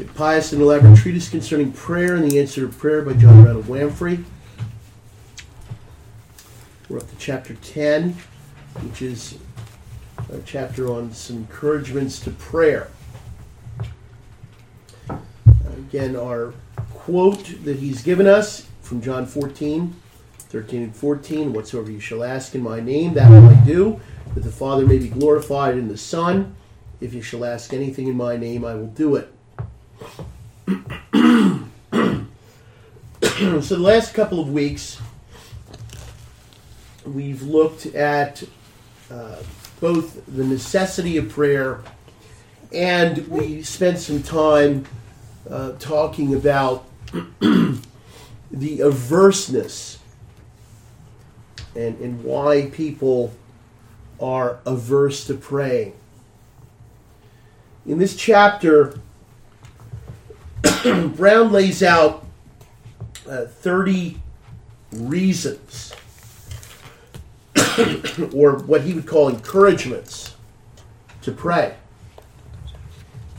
A pious and elaborate treatise concerning prayer and the answer of prayer by John Randall Wamphray. We're up to chapter 10, which is a chapter on some encouragements to prayer. Again, our quote that he's given us from John 14, 13 and 14 Whatsoever you shall ask in my name, that will I do, that the Father may be glorified in the Son. If you shall ask anything in my name, I will do it. so, the last couple of weeks, we've looked at uh, both the necessity of prayer and we spent some time uh, talking about the averseness and, and why people are averse to praying. In this chapter, Brown lays out uh, 30 reasons, or what he would call encouragements, to pray.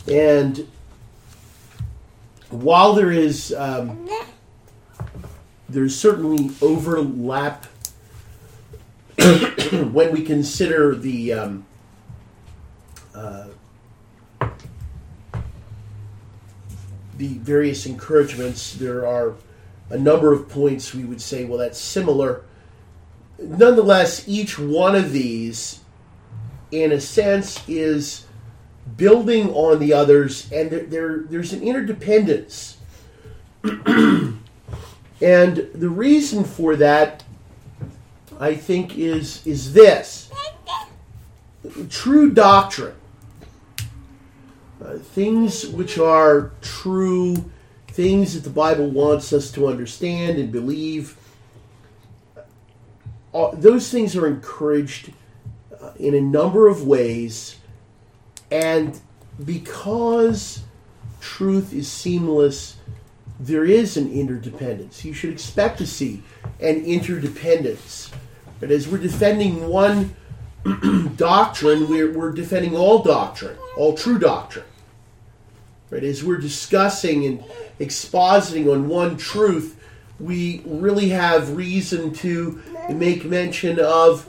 And while there is um, there's certainly overlap when we consider the um, uh, the various encouragements. There are a number of points we would say, well, that's similar. Nonetheless, each one of these, in a sense, is building on the others, and there, there there's an interdependence. and the reason for that, I think, is is this: true doctrine, uh, things which are true, things that the Bible wants us to understand and believe. Uh, those things are encouraged uh, in a number of ways and because truth is seamless, there is an interdependence. You should expect to see an interdependence. But as we're defending one doctrine, we're, we're defending all doctrine, all true doctrine. Right? As we're discussing and expositing on one truth, we really have reason to make mention of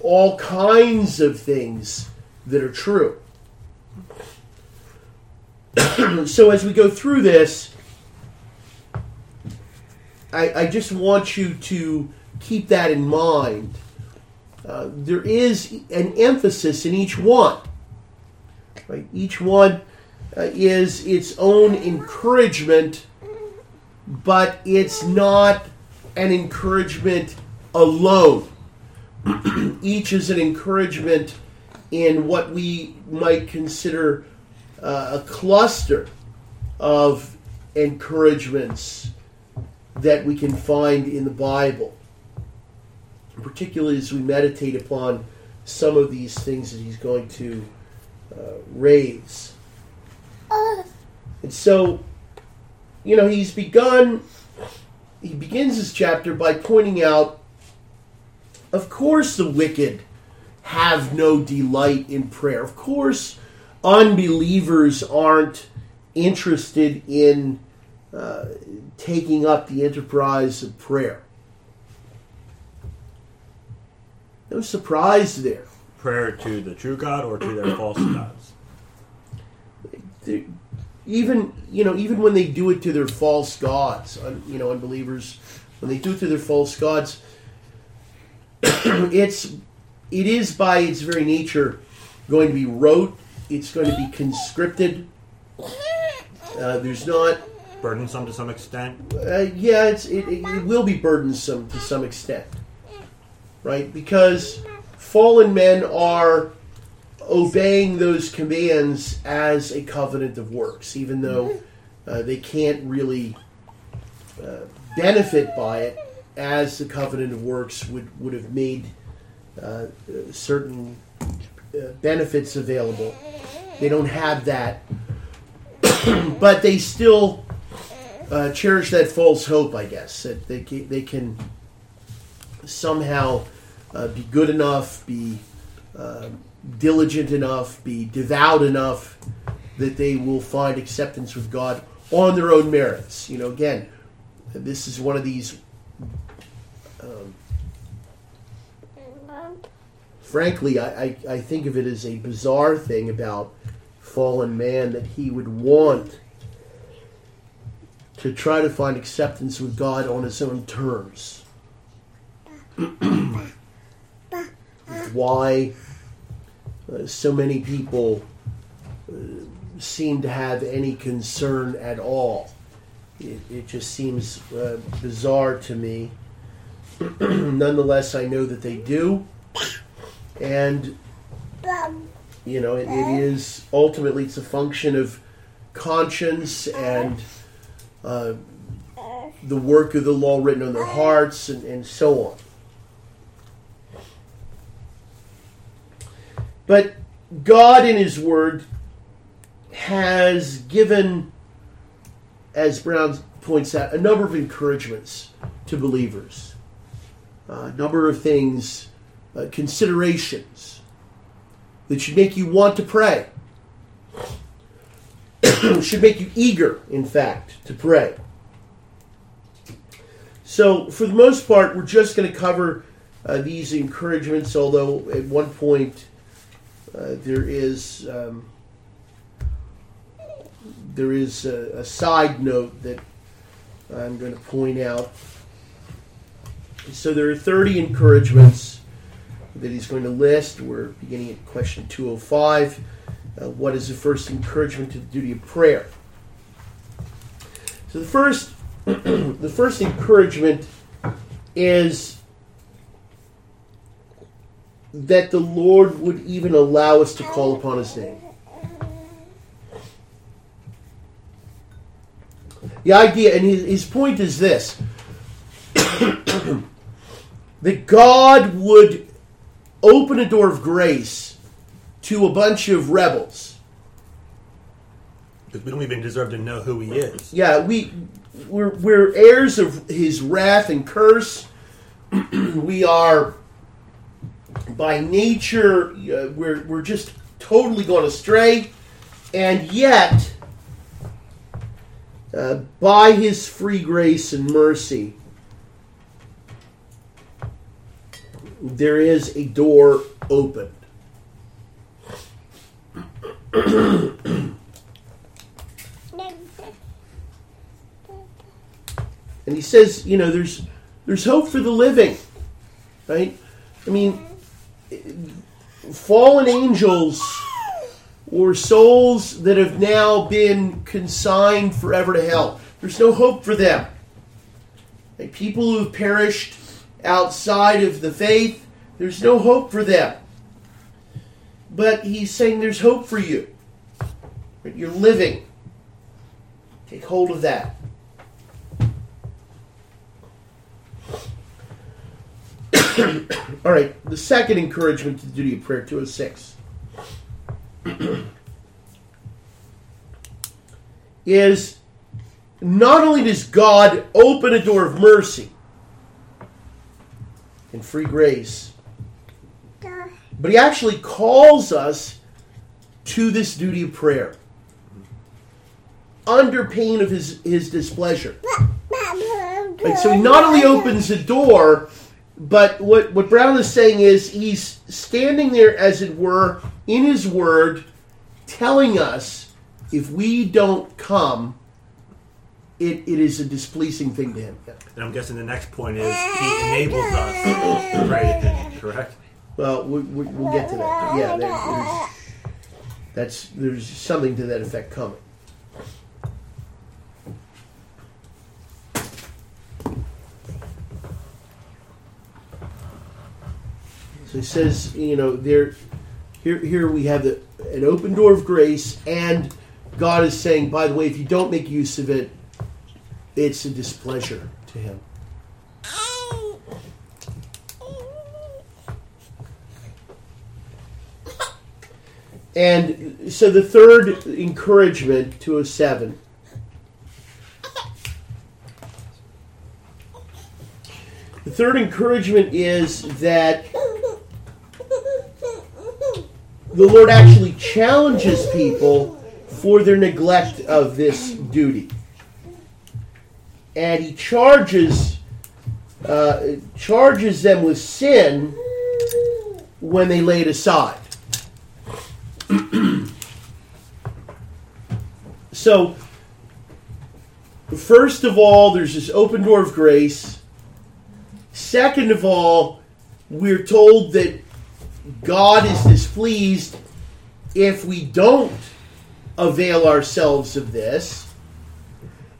all kinds of things that are true. so as we go through this, I, I, just want you to keep that in mind. Uh, there is an emphasis in each one. Right? Each one is its own encouragement, but it's not an encouragement alone. each is an encouragement in what we might consider uh, a cluster of encouragements that we can find in the Bible, particularly as we meditate upon some of these things that he's going to uh, raise. And so, you know, he's begun, he begins his chapter by pointing out, of course, the wicked have no delight in prayer. Of course, unbelievers aren't interested in uh, taking up the enterprise of prayer. No surprise there. Prayer to the true God or to their false gods? They're, even you know, even when they do it to their false gods, you know, unbelievers, when they do it to their false gods, it's it is by its very nature going to be rote. It's going to be conscripted. Uh, there's not burdensome to some extent. Uh, yeah, it's it, it will be burdensome to some extent, right? Because fallen men are obeying those commands as a covenant of works, even though uh, they can't really uh, benefit by it as the covenant of works would, would have made uh, certain uh, benefits available. They don't have that, but they still uh, cherish that false hope. I guess that they can, they can somehow uh, be good enough, be uh, diligent enough, be devout enough that they will find acceptance with God on their own merits. You know, again, this is one of these. Um, frankly, I, I, I think of it as a bizarre thing about fallen man that he would want to try to find acceptance with God on his own terms. Why uh, so many people uh, seem to have any concern at all. It, it just seems uh, bizarre to me. Nonetheless, I know that they do. And, you know, it, it is ultimately it's a function of conscience and uh, the work of the law written on their hearts and, and so on. But God, in His Word, has given, as Brown points out, a number of encouragements to believers, a number of things, uh, considerations that should make you want to pray, should make you eager, in fact, to pray. So, for the most part, we're just going to cover uh, these encouragements, although at one point uh, there is um, there is a, a, side note that I'm going to point out. So there are 30 encouragements that he's going to list. We're beginning at question 205. Uh, what is the first encouragement to the duty of prayer? So the first the first encouragement is that the Lord would even allow us to call upon His name. The idea, and his, point is this that God would open a door of grace to a bunch of rebels. Because we don't even deserve to know who He is. Yeah, we, we're, we're heirs of His wrath and curse. we are by nature, uh, we're, we're just totally gone astray. And yet, uh, by his free grace and mercy, there is a door opened. and he says, you know, there's there's hope for the living, right? I mean, fallen angels or souls that have now been consigned forever to hell. There's no hope for them. Like people who have perished outside of the faith, there's no hope for them. But he's saying there's hope for you. You're living. Take hold of that. All right, the second encouragement to the duty of prayer, 206, is not only does God open a door of mercy and free grace, but He actually calls us to this duty of prayer under pain of His, his displeasure. Right, so He not only opens the door, but what, what Brown is saying is he's standing there, as it were, in his word, telling us if we don't come, it, it is a displeasing thing to him. And I'm guessing the next point is he enables us to pray to him, correct? Well, we, we, we'll get to that. Yeah, there's, that's there's something to that effect coming. So he says, you know, there, here, here we have the, an open door of grace, and God is saying, by the way, if you don't make use of it, it's a displeasure to Him. And so the third encouragement, to a seven the third encouragement is that the Lord actually challenges people for their neglect of this duty. And he charges uh, charges them with sin when they lay it aside. so, first of all, there's this open door of grace. Second of all, we're told that God is displeased if we don't avail ourselves of this.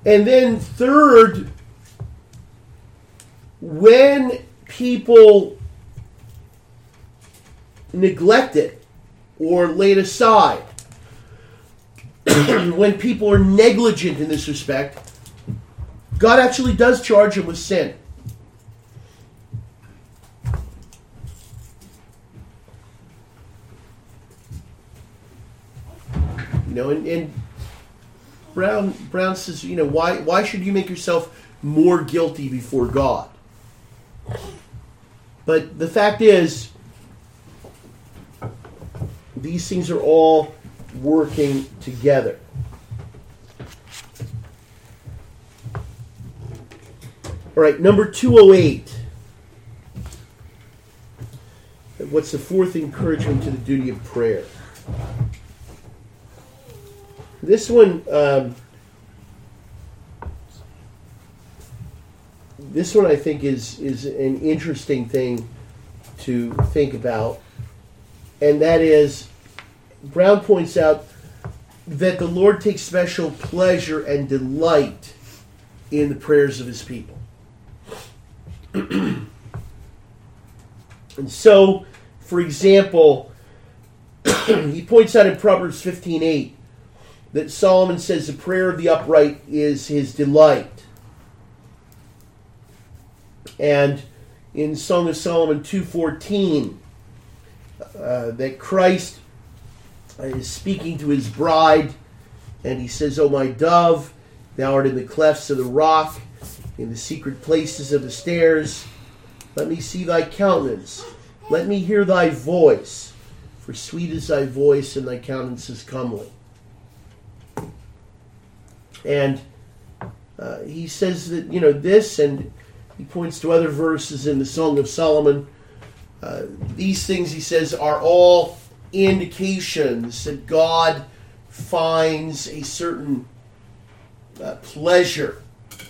And then, third, when people neglect it or lay it aside, when people are negligent in this respect, God actually does charge them with sin. Know, and, and Brown Brown says, you know, why why should you make yourself more guilty before God? But the fact is, these things are all working together. All right, number 208. What's the fourth encouragement to the duty of prayer? This one, um, this one I think is is an interesting thing to think about, and that is, Brown points out that the Lord takes special pleasure and delight in the prayers of His people, and so, for example, he points out in Proverbs fifteen eight that Solomon says the prayer of the upright is his delight. And in Song of Solomon 2.14, uh, that Christ is speaking to his bride, and he says, O my dove, thou art in the clefts of the rock, in the secret places of the stairs. Let me see thy countenance. Let me hear thy voice. For sweet is thy voice, and thy countenance is comely. And uh, he says that, you know, this, and he points to other verses in the Song of Solomon. Uh, these things, he says, are all indications that God finds a certain uh, pleasure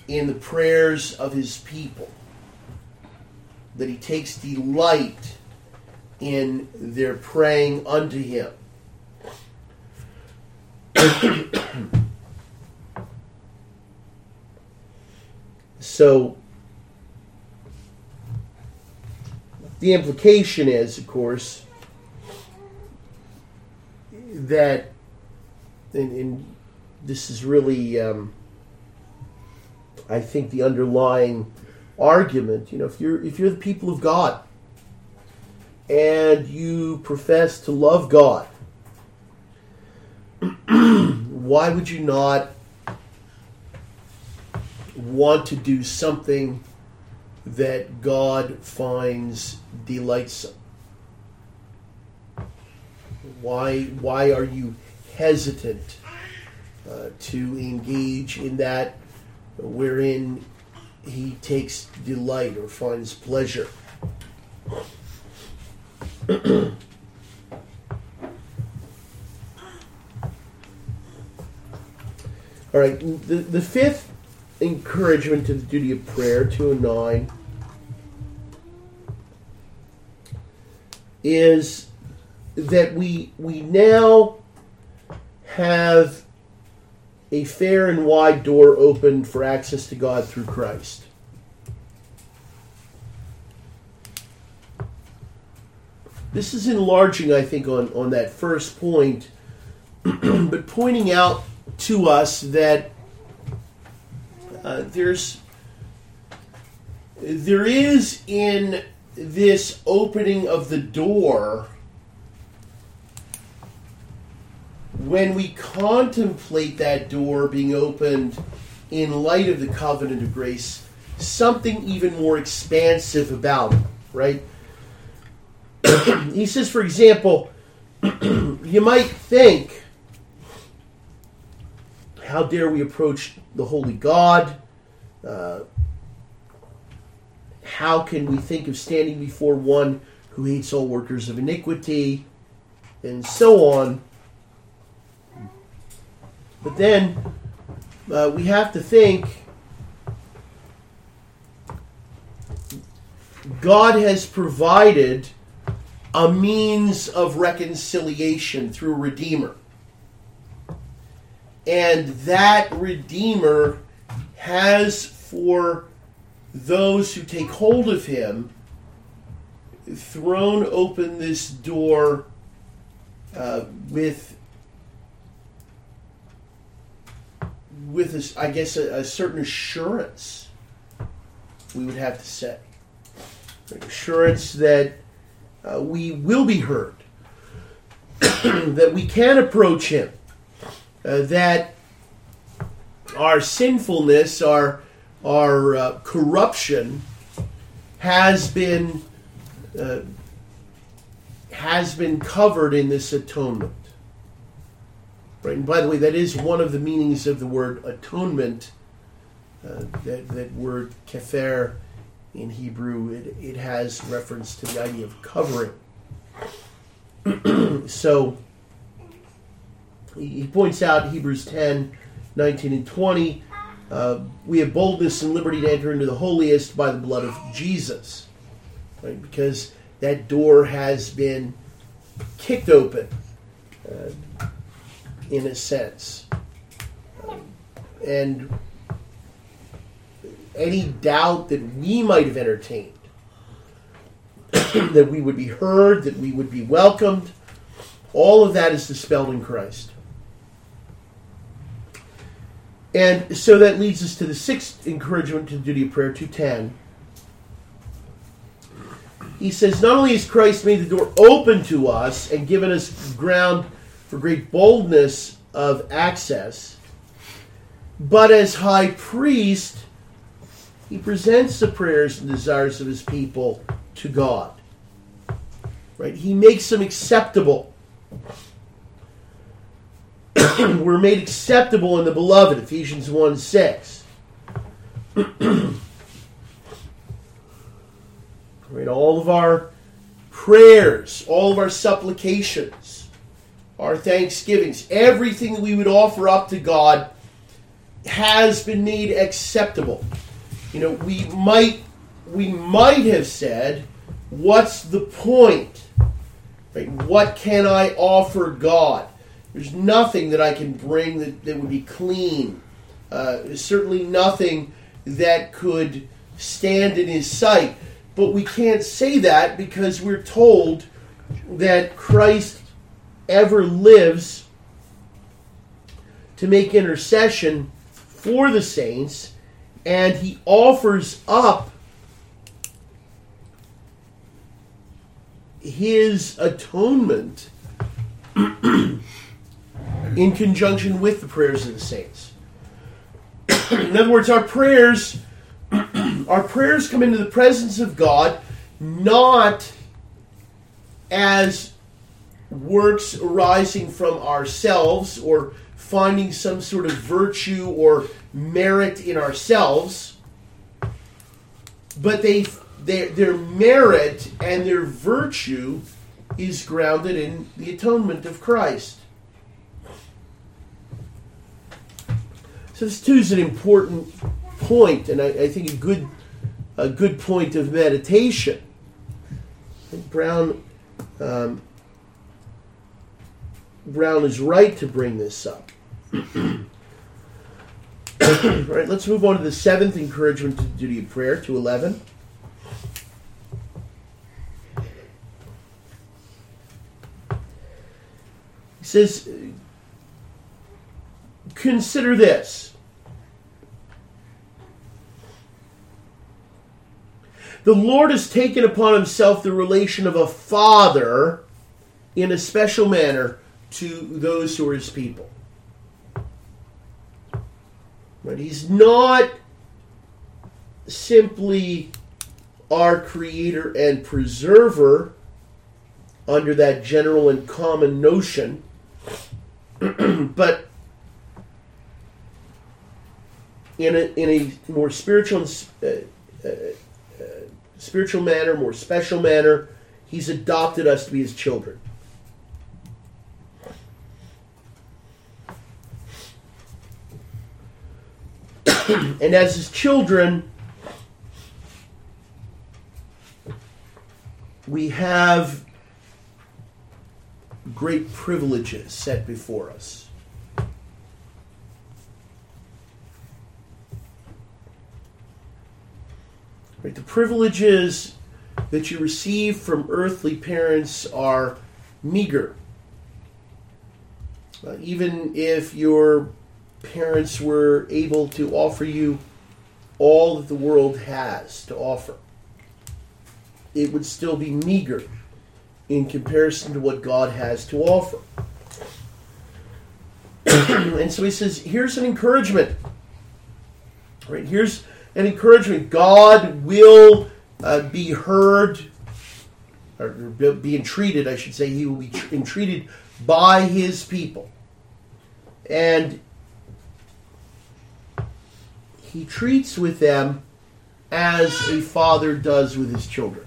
in the prayers of his people, that he takes delight in their praying unto him. So the implication is, of course, that, and, and this is really, um, I think, the underlying argument. You know, if you're if you're the people of God and you profess to love God, why would you not want to do something that God finds delightsome? Why, why are you hesitant uh, to engage in that wherein he takes delight or finds pleasure? All right, the, the fifth encouragement to the duty of prayer, 209, is that we we now have a fair and wide door open for access to God through Christ. This is enlarging, I think, on, on that first point, but pointing out to us that uh, there's there is in this opening of the door when we contemplate that door being opened in light of the covenant of grace something even more expansive about it right? He says for example you might think how dare we approach the holy God? Uh, how can we think of standing before one who hates all workers of iniquity? And so on. But then uh, we have to think God has provided a means of reconciliation through Redeemer. And that Redeemer has for those who take hold of him thrown open this door uh, with with a, I guess a, a certain assurance we would have to say. An assurance that uh, we will be heard that we can approach him uh, that our sinfulness our our uh, corruption has been uh, has been covered in this atonement. Right, and by the way, that is one of the meanings of the word atonement. Uh, that that word kefer in Hebrew, it, it has reference to the idea of covering. so he points out Hebrews 10, 19, and 20 uh, we have boldness and liberty to enter into the holiest by the blood of Jesus, right? Because that door has been kicked open, uh, in a sense, and any doubt that we might have entertained that we would be heard, that we would be welcomed, all of that is dispelled in Christ. And so that leads us to the sixth encouragement to the duty of prayer, 210. He says, Not only has Christ made the door open to us and given us ground for great boldness of access, but as high priest, he presents the prayers and desires of his people to God. Right? He makes them acceptable. we're made acceptable in the beloved, Ephesians 1 6. right, all of our prayers, all of our supplications, our thanksgivings, everything that we would offer up to God has been made acceptable. You know, we might we might have said, what's the point? Right? What can I offer God? There's nothing that I can bring that, that would be clean. Uh, certainly nothing that could stand in his sight. But we can't say that because we're told that Christ ever lives to make intercession for the saints, and he offers up his atonement in conjunction with the prayers of the saints. in other words, our prayers our prayers come into the presence of God not as works arising from ourselves or finding some sort of virtue or merit in ourselves, but they their, their merit and their virtue is grounded in the atonement of Christ. So this too is an important point, and I, I think a good a good point of meditation. Brown um, Brown is right to bring this up. All right, let's move on to the seventh encouragement to the duty of prayer, to eleven. He says, consider this. The Lord has taken upon himself the relation of a father in a special manner to those who are his people. But he's not simply our creator and preserver under that general and common notion, but in a, in a more spiritual, uh, uh, uh, spiritual manner, more special manner. He's adopted us to be his children. and as his children, we have great privileges set before us. Right, the privileges that you receive from earthly parents are meager. Uh, even if your parents were able to offer you all that the world has to offer, it would still be meager in comparison to what God has to offer. and so he says, here's an encouragement. Right, here's an encouragement. God will uh, be heard, or be entreated, I should say. He will be entreated by his people. And he treats with them as a father does with his children.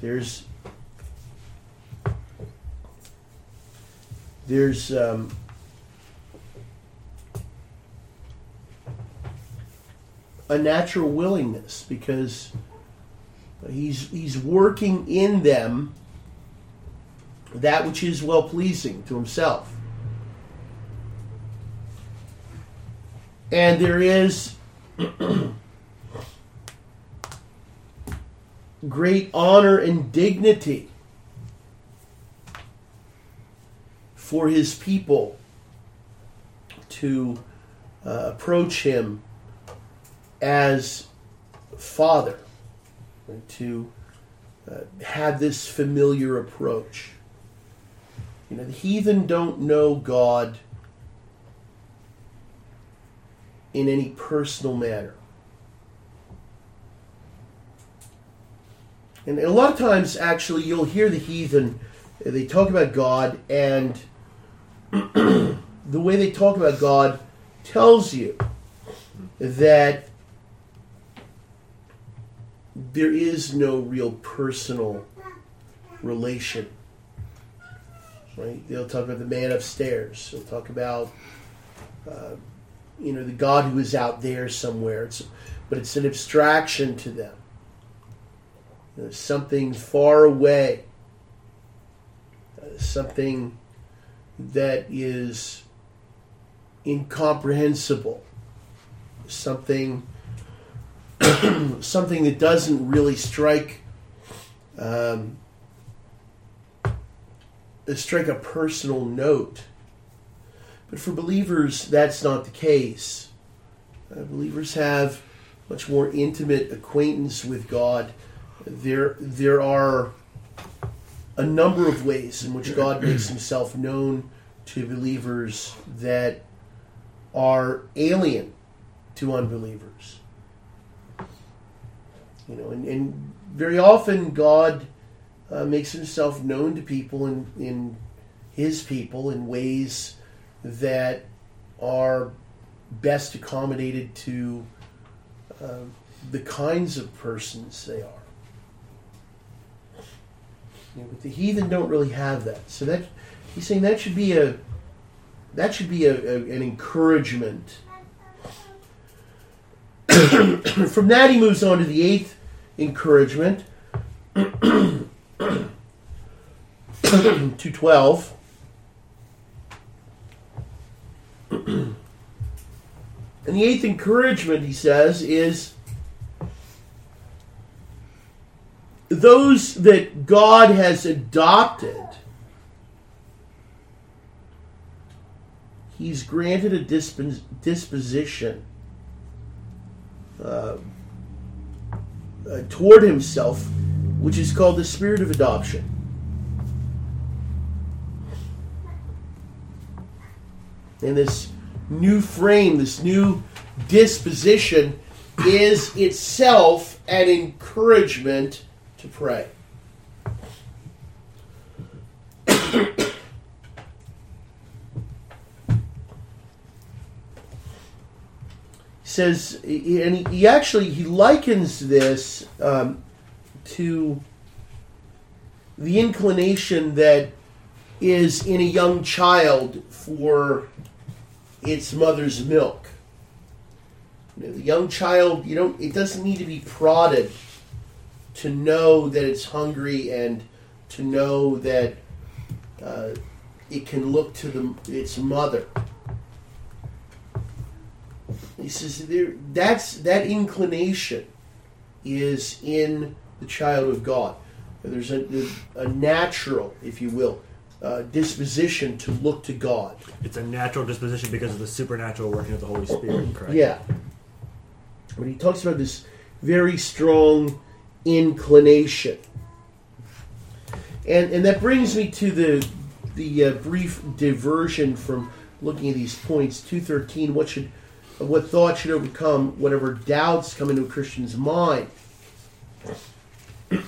There's there's um, a natural willingness because he's he's working in them that which is well pleasing to himself. And there is great honor and dignity for his people to uh, approach him as father, and to uh, have this familiar approach. You know, the heathen don't know God in any personal manner. And a lot of times, actually, you'll hear the heathen, they talk about God, and the way they talk about God tells you that there is no real personal relation. Right? They'll talk about the man upstairs. They'll talk about, uh, you know, the God who is out there somewhere. It's, but it's an abstraction to them. There's something far away, uh, something that is incomprehensible, something something that doesn't really strike um, strike a personal note. But for believers, that's not the case. Uh, believers have much more intimate acquaintance with God there there are a number of ways in which God makes himself known to believers that are alien to unbelievers. You know, and, and very often God uh, makes himself known to people in, in his people in ways that are best accommodated to uh, the kinds of persons they are. You know, but the heathen don't really have that. So that he's saying that should be a that should be a, a, an encouragement. From that, he moves on to the eighth encouragement. to 12. and the eighth encouragement, he says, is those that God has adopted, He's granted a disposition uh, uh, toward Himself, which is called the spirit of adoption. And this new frame, this new disposition, is itself an encouragement to pray. Says, and he, he actually he likens this um, to the inclination that is in a young child for its mother's milk. You know, the young child, you don't. It doesn't need to be prodded to know that it's hungry and to know that uh, it can look to the its mother. He says there, that's that inclination is in the child of God. There's a, a natural, if you will, uh, disposition to look to God. It's a natural disposition because of the supernatural working of the Holy Spirit, correct? Yeah. But he talks about this very strong inclination. And, and that brings me to the, the uh, brief diversion from looking at these points. 213, what should what thought should overcome whatever doubts come into a Christian's mind. he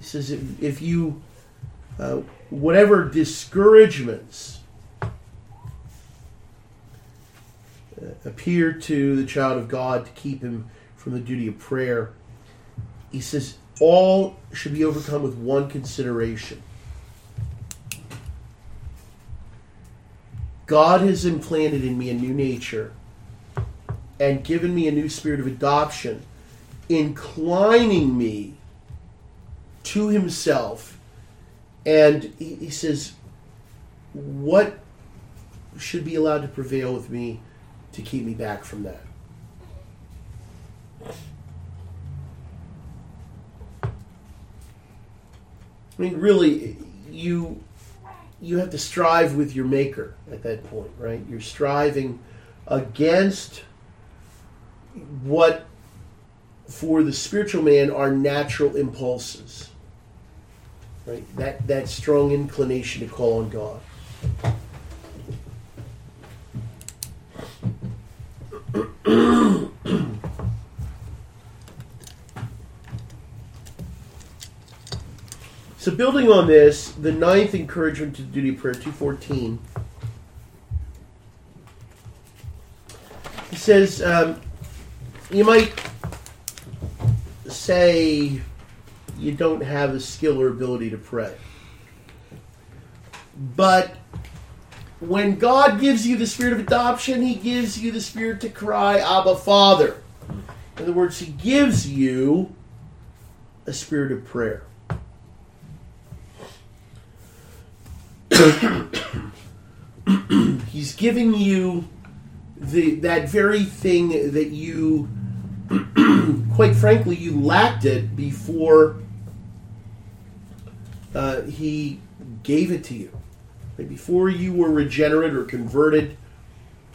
says if, if you uh, whatever discouragements uh, appear to the child of God to keep him from the duty of prayer, he says all should be overcome with one consideration. God has implanted in me a new nature and given me a new spirit of adoption, inclining me to Himself. And he, he says, What should be allowed to prevail with me to keep me back from that? I mean, really, you you have to strive with your maker at that point, right? You're striving against what for the spiritual man are natural impulses. Right? That that strong inclination to call on God. So building on this, the ninth encouragement to duty of prayer, 214, he says, um, you might say you don't have the skill or ability to pray. But when God gives you the spirit of adoption, he gives you the spirit to cry, Abba, Father. In other words, he gives you a spirit of prayer. he's giving you the that very thing that you quite frankly you lacked it before uh, he gave it to you. Before you were regenerate or converted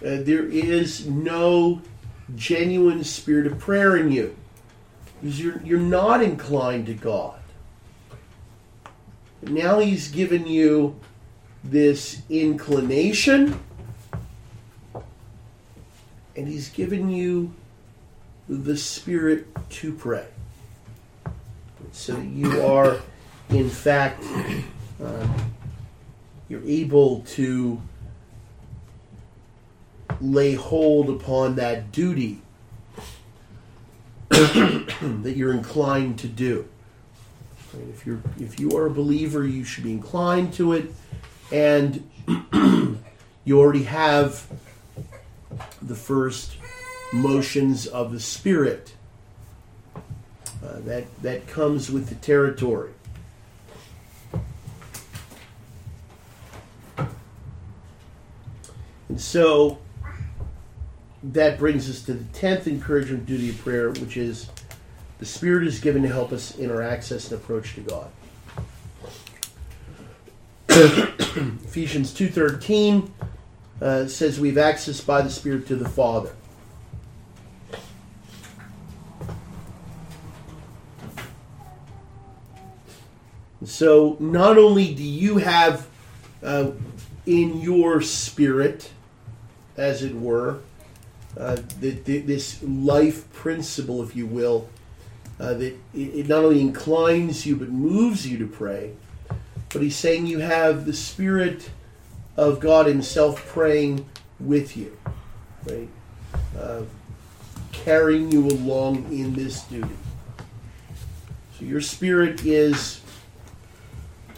uh, there is no genuine spirit of prayer in you. Because you're, you're not inclined to god. Now he's given you this inclination, and He's given you the Spirit to pray. So you are, in fact, uh, you're able to lay hold upon that duty that you're inclined to do. If you're if you are a believer, you should be inclined to it and you already have the first motions of the spirit uh, that that comes with the territory. And so that brings us to the tenth encouragement duty of prayer, which is the Spirit is given to help us in our access and approach to God. Ephesians 2.13 uh, says we've access by the Spirit to the Father. So not only do you have uh, in your spirit, as it were, uh, the, the, this life principle, if you will, uh, that it, it not only inclines you but moves you to pray, but he's saying you have the Spirit of God Himself praying with you. right? Uh, carrying you along in this duty. So your spirit is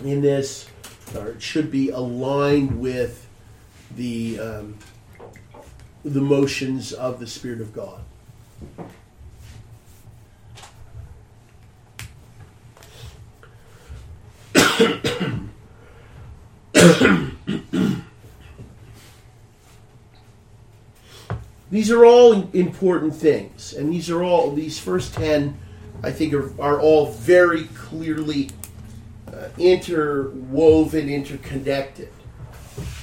in this, or it should be aligned with the um, the motions of the Spirit of God. These are all important things, and these are all these first ten. I think are, are all very clearly uh, interwoven, interconnected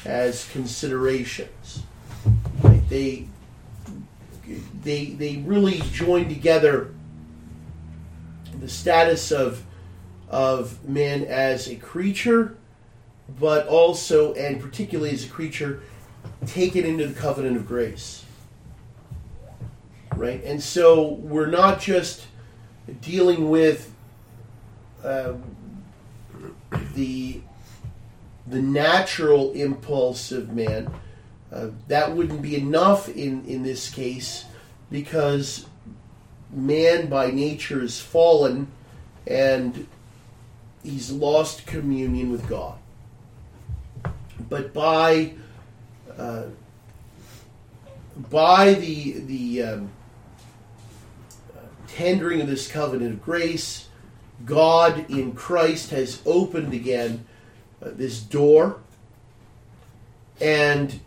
as considerations. They they they really join together the status of of man as a creature, but also and particularly as a creature taken into the covenant of grace. Right? And so we're not just dealing with uh, the the natural impulse of man. Uh, that wouldn't be enough in, in this case because man by nature is fallen and he's lost communion with God. But by uh, by the the um, tendering of this covenant of grace, God in Christ has opened again uh, this door, and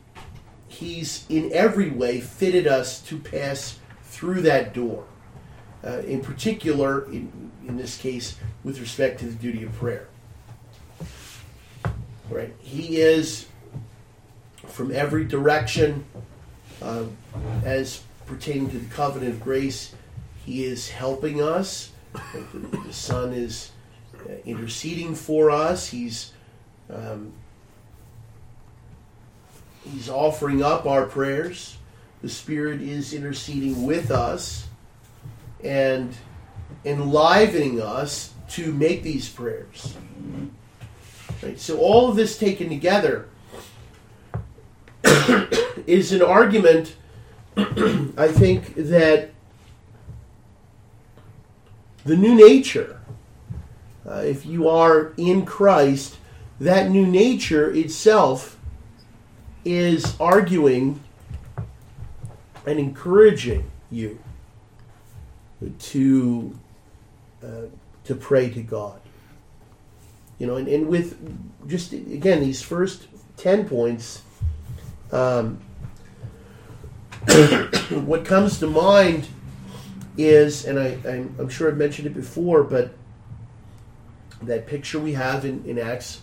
He's in every way fitted us to pass through that door. Uh, in particular, in, in this case, with respect to the duty of prayer. Right? He is from every direction uh, as pertaining to the covenant of grace. He is helping us. The Son is uh, interceding for us. He's um, he's offering up our prayers. The Spirit is interceding with us and enlivening us to make these prayers. Right? So all of this taken together is an argument, I think, that the new nature, uh, if you are in Christ, that new nature itself is arguing and encouraging you to uh, to pray to God. You know, and, and with just again these first ten points, um, what comes to mind is, and I, I'm, I'm sure I've mentioned it before, but that picture we have in, in Acts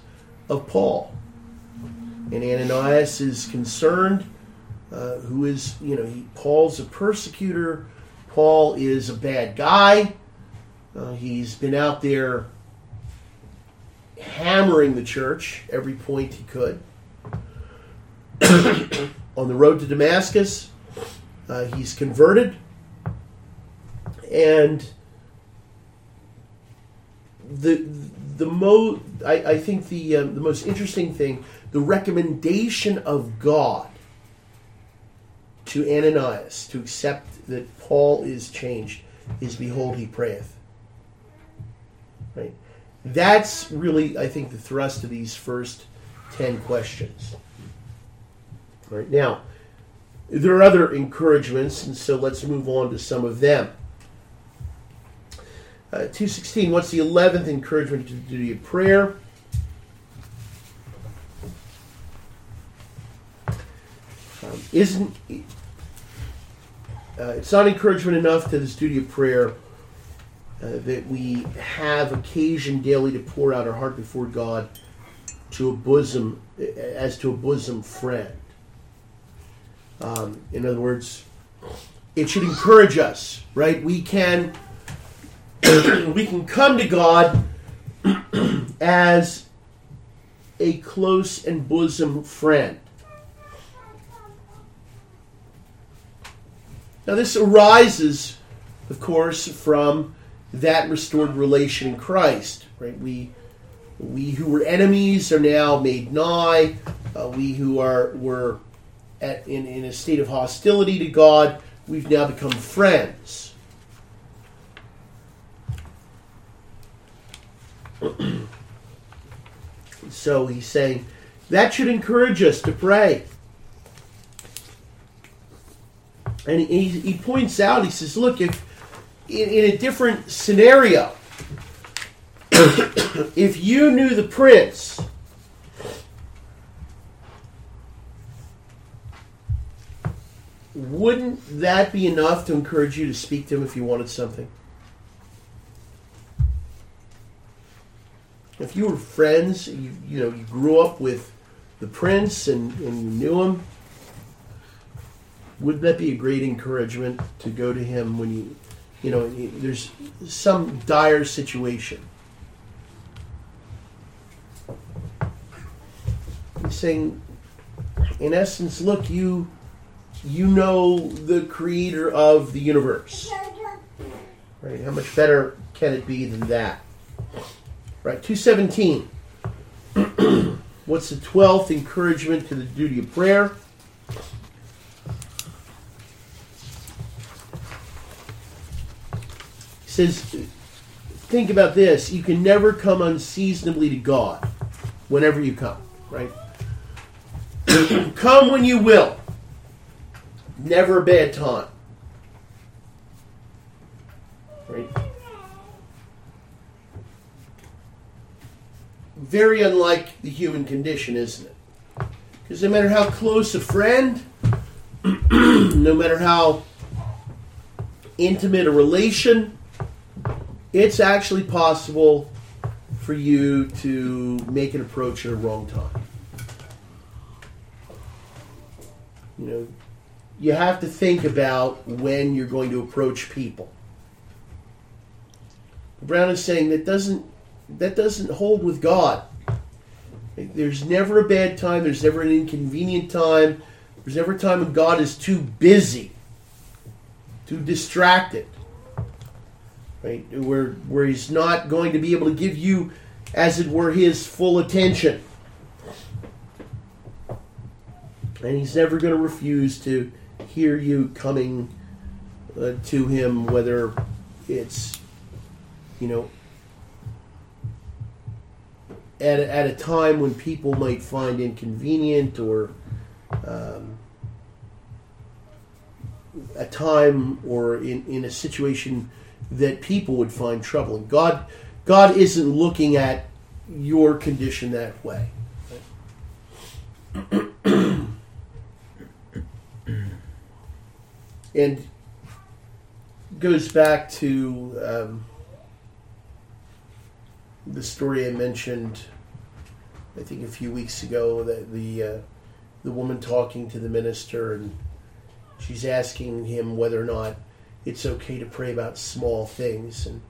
of Paul. And Ananias is concerned, uh, who is, you know, he, Paul's a persecutor. Paul is a bad guy. Uh, he's been out there hammering the church every point he could. On the road to Damascus, uh, he's converted. And the the mo I, I think the um, the most interesting thing, the recommendation of God to Ananias to accept that Paul is changed is behold he prayeth. Right? That's really I think the thrust of these first ten questions. Right now, there are other encouragements, and so let's move on to some of them. Uh, 216, what's the 11th encouragement to the duty of prayer? Um, isn't uh, it's not encouragement enough to this duty of prayer uh, that we have occasion daily to pour out our heart before God to a bosom as to a bosom friend. Um, in other words, it should encourage us, right? We can we can come to God as a close and bosom friend. Now, this arises, of course, from that restored relation in Christ. Right? We, we who were enemies are now made nigh. Uh, we who are were at, in, in a state of hostility to God, we've now become friends. so he's saying that should encourage us to pray. And he, he points out, he says, look, if in, in a different scenario, if you knew the prince, wouldn't that be enough to encourage you to speak to him if you wanted something? If you were friends, you, you know, you grew up with the prince and, and you knew him, wouldn't that be a great encouragement to go to him when you, you know, there's some dire situation? He's saying, in essence, look, you you know the creator of the universe. Right? How much better can it be than that? Right, 217. What's the 12th encouragement to the duty of prayer? He says, think about this. You can never come unseasonably to God whenever you come, right? come when you will. Never a bad time. Right? Very unlike the human condition, isn't it? Because no matter how close a friend, no matter how intimate a relation, it's actually possible for you to make an approach at a wrong time. You know, you have to think about when you're going to approach people. Brown is saying that doesn't that doesn't hold with God. There's never a bad time. There's never an inconvenient time. There's never a time when God is too busy, too distracted, right? Where where He's not going to be able to give you, as it were, His full attention, and He's never going to refuse to hear you coming uh, to Him, whether it's you know at a, at a time when people might find inconvenient or um, a time or in, in a situation that people would find troubling. God, God isn't looking at your condition that way. and goes back to um, the story I mentioned, I think a few weeks ago, that the uh, the woman talking to the minister and she's asking him whether or not it's okay to pray about small things, and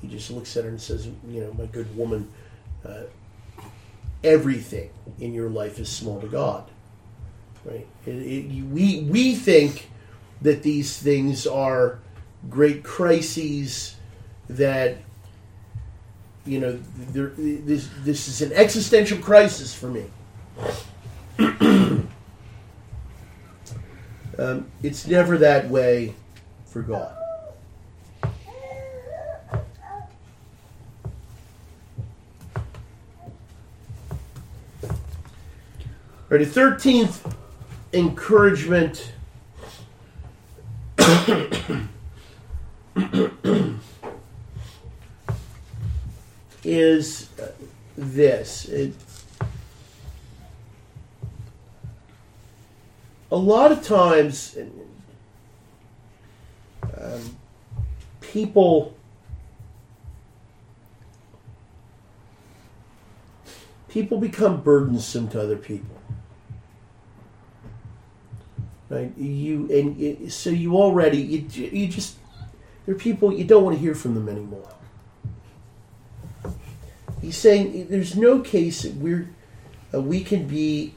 he just looks at her and says, "You know, my good woman, uh, everything in your life is small to God." Right? It, it, we we think that these things are great crises that you know this this is an existential crisis for me. Um, it's never that way for god. All right, the 13th encouragement is this. It, a lot of times, um, people people become burdensome to other people. Right? You and it, so you already you, you just there are people you don't want to hear from them anymore. He's saying there's no case that we're uh, we can be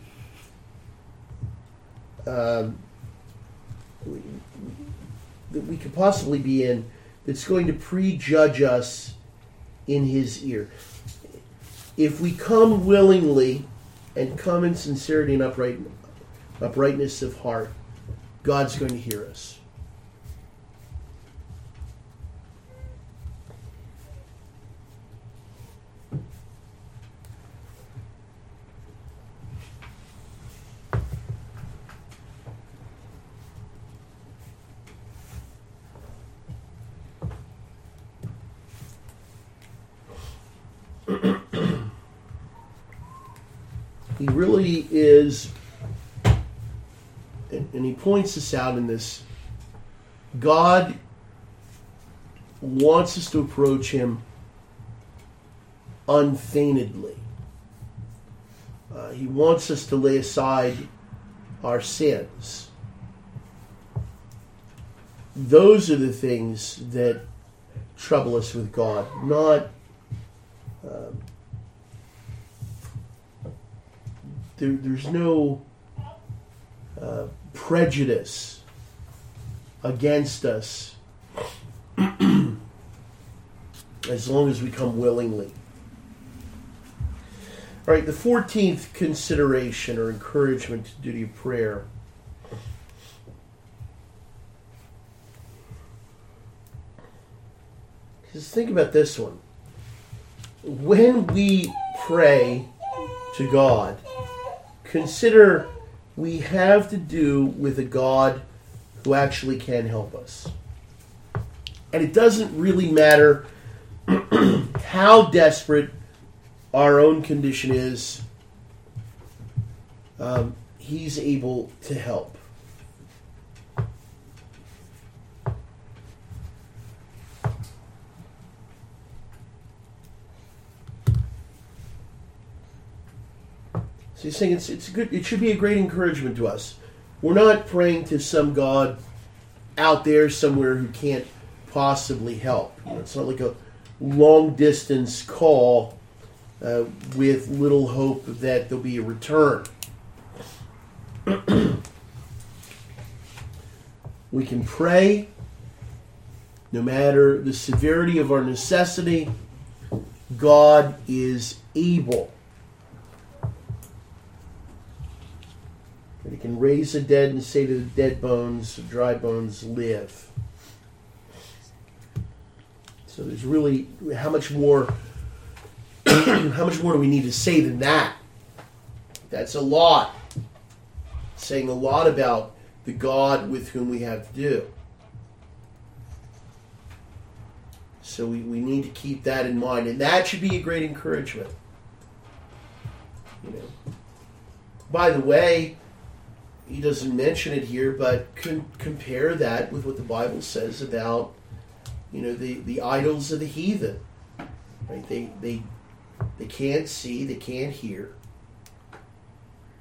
um, that we could possibly be in that's going to prejudge us in his ear. If we come willingly and come in sincerity and upright uprightness of heart, God's going to hear us. he really is and, and he points this out in this god wants us to approach him unfeignedly. Uh, he wants us to lay aside our sins. Those are the things that trouble us with god not um, there, there's no uh, prejudice against us as long as we come willingly. All right, the 14th consideration or encouragement to duty of prayer. Just think about this one. When we pray to God, consider we have to do with a God who actually can help us. And it doesn't really matter how desperate our own condition is, um, He's able to help. So he's saying it's it's good. It should be a great encouragement to us. We're not praying to some God out there somewhere who can't possibly help. You know, it's not like a long distance call uh, with little hope that there'll be a return. we can pray no matter the severity of our necessity. God is able. He can raise the dead and say to the dead bones, dry bones, live. So there's really how much more how much more do we need to say than that? That's a lot. Saying a lot about the God with whom we have to do. So we, we need to keep that in mind. And that should be a great encouragement. You know. By the way, he doesn't mention it here, but con- compare that with what the Bible says about, you know, the, the idols of the heathen. Right? They they they can't see, they can't hear.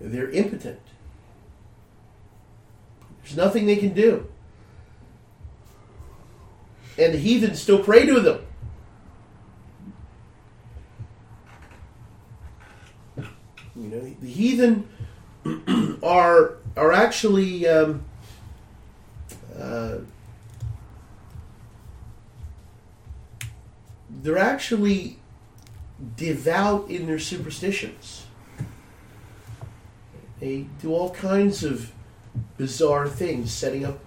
They're impotent. There's nothing they can do. And the heathen still pray to them. You know, the heathen are are actually um, uh, they're actually devout in their superstitions. They do all kinds of bizarre things, setting up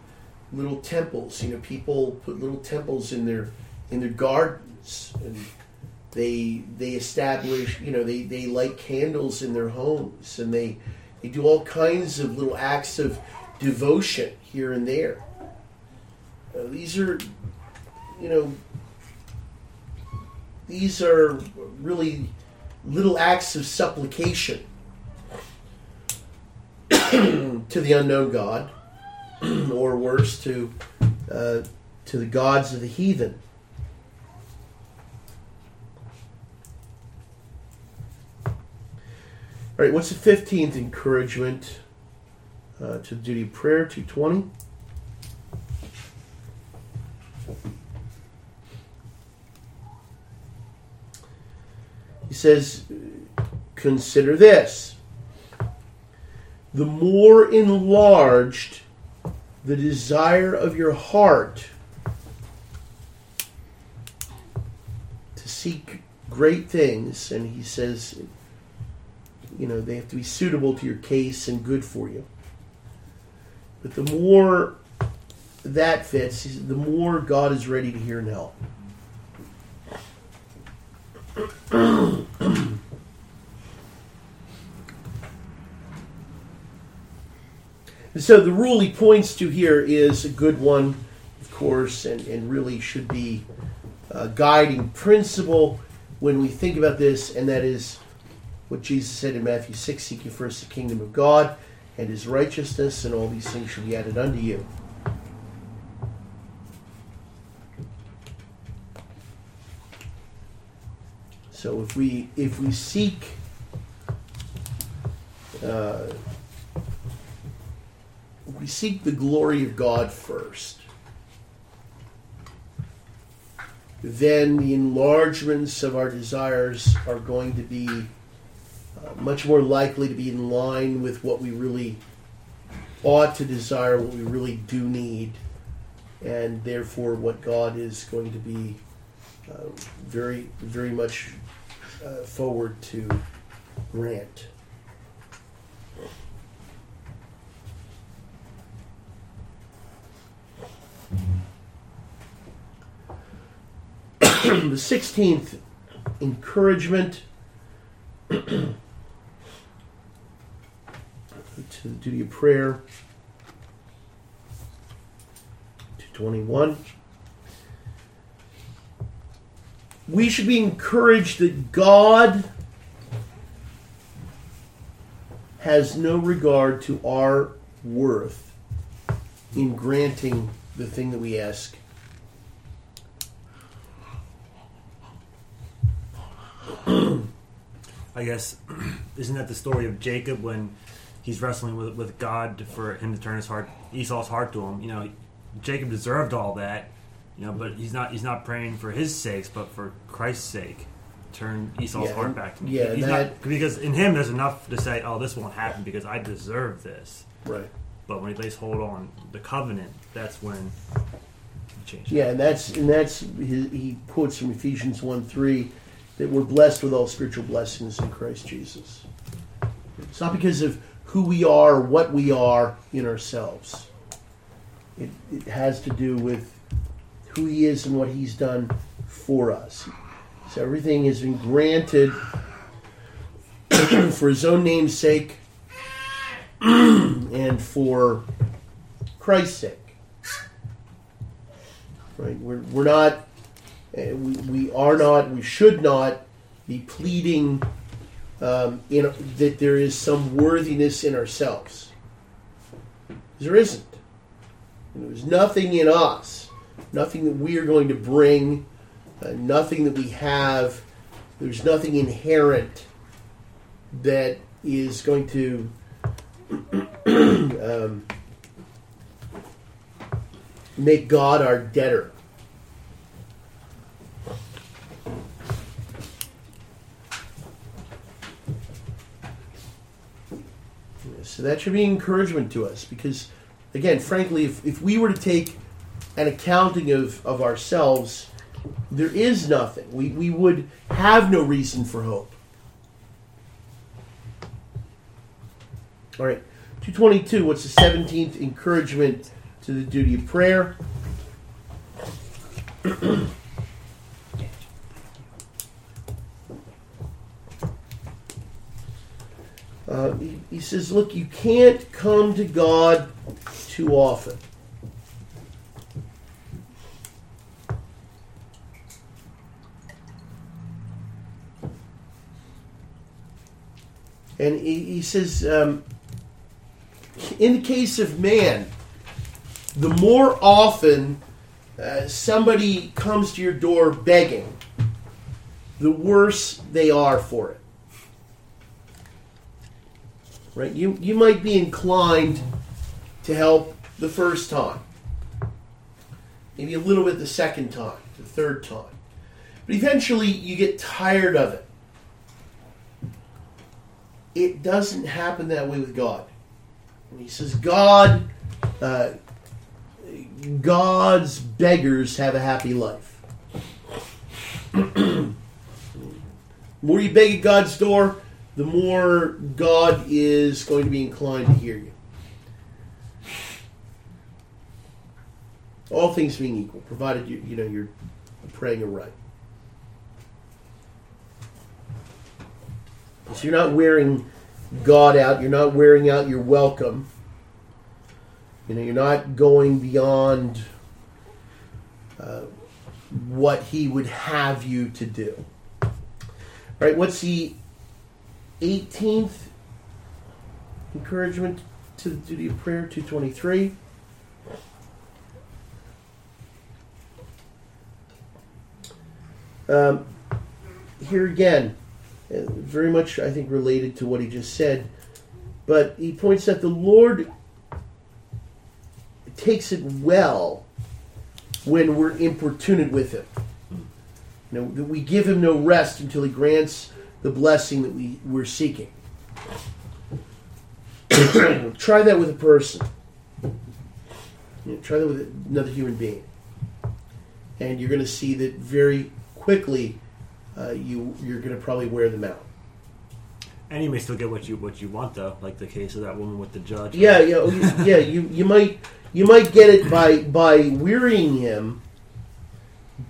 little temples. You know, people put little temples in their in their gardens, and they they establish. You know, they they light candles in their homes, and they they do all kinds of little acts of devotion here and there. Uh, these are, you know, these are really little acts of supplication to the unknown God, or worse, to uh, to the gods of the heathen. All right, what's the fifteenth encouragement uh, to the duty of prayer? Two twenty. He says, consider this. The more enlarged the desire of your heart to seek great things, and he says, you know, they have to be suitable to your case and good for you. But the more that fits, the more God is ready to hear and help. So the rule he points to here is a good one, of course, and, and really should be a guiding principle when we think about this, and that is what Jesus said in Matthew 6 Seek ye first the kingdom of God and his righteousness, and all these things shall be added unto you. So if we if we seek uh, we seek the glory of God first, then the enlargements of our desires are going to be much more likely to be in line with what we really ought to desire, what we really do need, and therefore what God is going to be uh, very, very much uh, forward to grant. the 16th encouragement to the duty of prayer 221 we should be encouraged that god has no regard to our worth in granting the thing that we ask. I guess isn't that the story of Jacob when he's wrestling with with God for him to turn his heart Esau's heart to him? You know, Jacob deserved all that, you know, but he's not he's not praying for his sakes, but for Christ's sake. Turn Esau's Yeah, heart back to me. yeah, he's that- not because in him there's enough to say, "Oh, this won't happen because I deserve this." right But when he lays hold on the covenant, that's when he changes. Yeah, and that's and that's his, he quotes from Ephesians one three that we're blessed with all spiritual blessings in Christ Jesus. It's not because of who we are what we are in ourselves. It, it has to do with who He is and what He's done for us. So everything has been granted for His own name's sake and for Christ's sake right? We're, we're not, uh, we, we are not, we should not be pleading um, know that there is some worthiness in ourselves. There isn't. There's nothing in us, nothing that we are going to bring, uh, nothing that we have. There's nothing inherent that is going to um, make God our debtor. So that should be encouragement to us because, again, frankly, if, if we were to take an accounting of, of ourselves, there is nothing. We, we would have no reason for hope. All right, 222, what's the 17th encouragement to the duty of prayer? Uh, he, he says, Look, you can't come to God too often. And he, he says, um, in the case of man, the more often uh, somebody comes to your door begging, the worse they are for it. Right? You you might be inclined to help the first time, maybe a little bit the second time, the third time, but eventually you get tired of it. It doesn't happen that way with God. He says, God, uh, God's beggars have a happy life. more you beg at God's door, the more God is going to be inclined to hear you. All things being equal, provided you you know you're praying it right. So you're not wearing God out. You're not wearing out your welcome. You know, you're not going beyond uh, what He would have you to do. All right. What's the 18th encouragement to the duty of prayer? 223. Um, here again, uh, very much, I think, related to what he just said. But he points out the Lord takes it well when we're importunate with him. You know, we give him no rest until he grants the blessing that we, we're seeking. try that with a person. You know, try that with another human being. And you're going to see that very quickly uh, you, you're going to probably wear them out. And you may still get what you what you want though, like the case of that woman with the judge. Yeah, yeah, oh, you- yeah. You you might you might get it by by wearying him,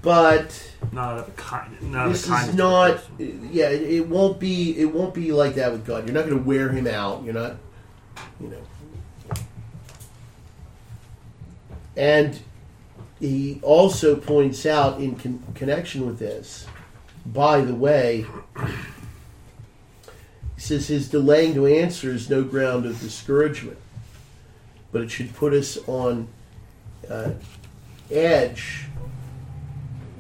but Not a kind. Not this a kind is not. Yeah, it, it won't be. It won't be like that with God. You're not going to wear him out. You're not. You know. And he also points out in con- connection with this. By the way, he says his delaying to answer is no ground of discouragement, but it should put us on uh, edge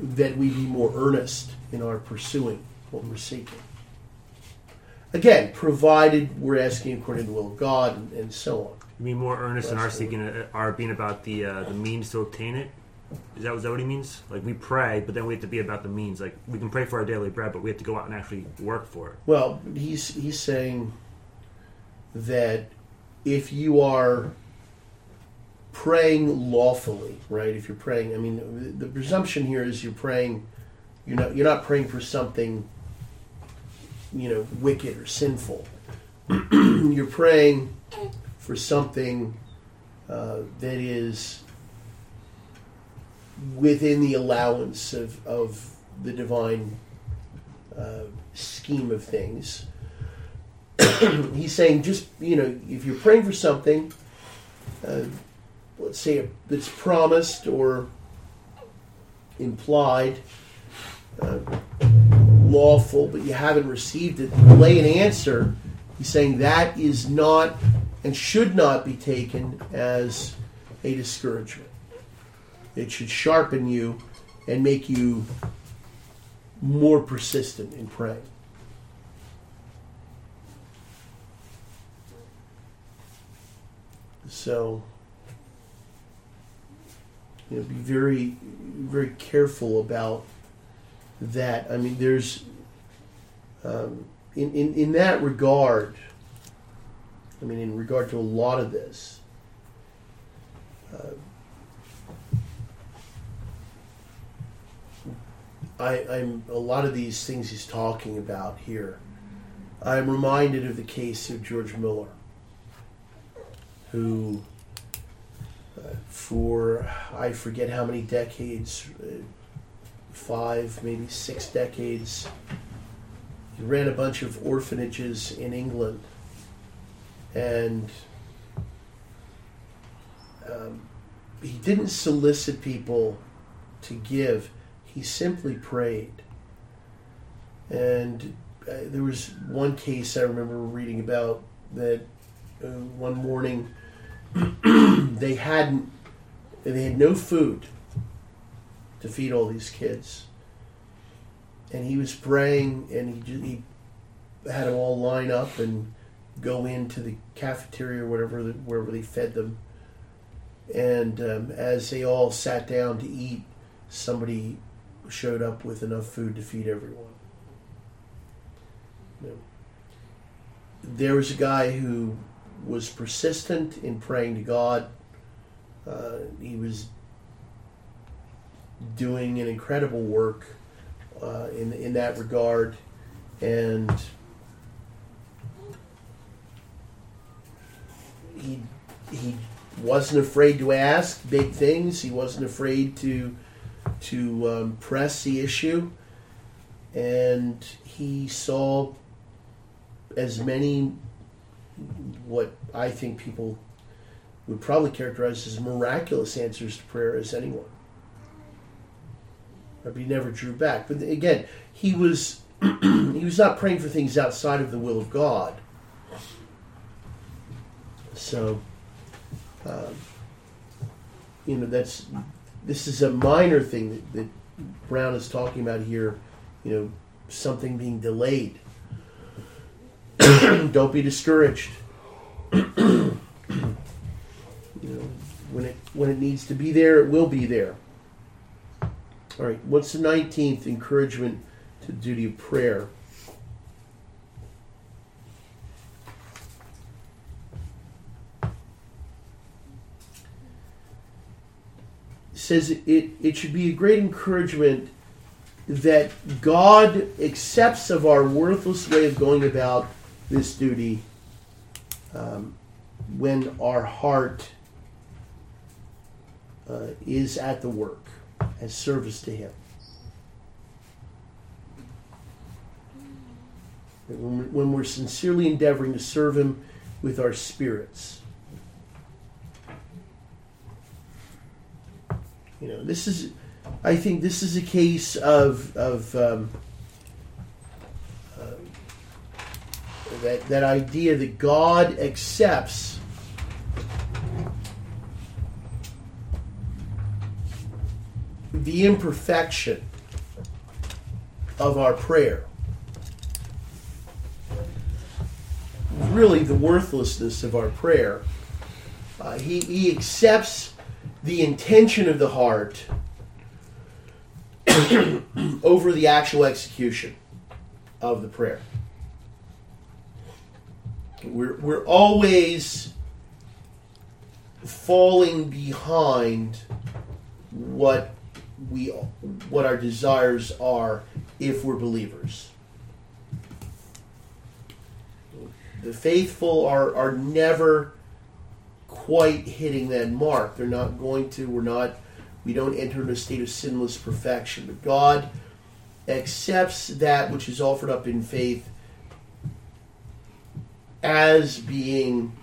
that we be more earnest in our pursuing what we're seeking. Again, provided we're asking according to the will of God and, and so on. You mean more earnest in our seeking our being about the uh, the means to obtain it? Is that is that what he means? Like we pray, but then we have to be about the means. Like we can pray for our daily bread, but we have to go out and actually work for it. Well, he's he's saying that if you are praying lawfully, right? If you're praying, I mean, the presumption here is you're praying. You're not you're not praying for something, you know, wicked or sinful. you're praying for something uh, that is within the allowance of, of the divine uh, scheme of things. He's saying, just, you know, if you're praying for something, uh, let's say that's promised or implied, uh, lawful, but you haven't received it, delay an answer. He's saying that is not and should not be taken as a discouragement. It should sharpen you and make you more persistent in praying. So, you know, be very, very careful about that. I mean, there's, um, in, in, in that regard, I mean, in regard to a lot of this, uh, I, I'm a lot of these things he's talking about here. I'm reminded of the case of George Miller, who, for I forget how many decades, uh, five, maybe six decades, he ran a bunch of orphanages in England, and um, he didn't solicit people to give he simply prayed. And uh, there was one case I remember reading about that uh, one morning they hadn't, they had no food to feed all these kids. And he was praying and he, he had them all line up and go into the cafeteria or whatever, wherever they fed them. And um, as they all sat down to eat, somebody showed up with enough food to feed everyone. You know, there was a guy who was persistent in praying to God. Uh, he was doing an incredible work uh, in in that regard, and he he wasn't afraid to ask big things. He wasn't afraid to to um, press the issue, and he saw as many what I think people would probably characterize as miraculous answers to prayer as anyone. But he never drew back. But again, he was he was not praying for things outside of the will of God. So, um, you know, that's this is a minor thing that, that Brown is talking about here. You know, something being delayed. Don't be discouraged. you know, when it when it needs to be there, it will be there. All right. What's the nineteenth encouragement to the duty of prayer? says it, it should be a great encouragement that God accepts of our worthless way of going about this duty um, when our heart uh, is at the work as service to Him. When, we're sincerely endeavoring to serve Him with our spirits. You know, this is, I think, this is a case of of um, that that idea that God accepts the imperfection of our prayer. Really, the worthlessness of our prayer. Uh, he, he accepts the intention of the heart over the actual execution of the prayer. We're, we're always falling behind what we what our desires are if we're believers. The faithful are, are never quite hitting that mark. They're not going to. We're not. We don't enter in a state of sinless perfection. But God accepts that which is offered up in faith as being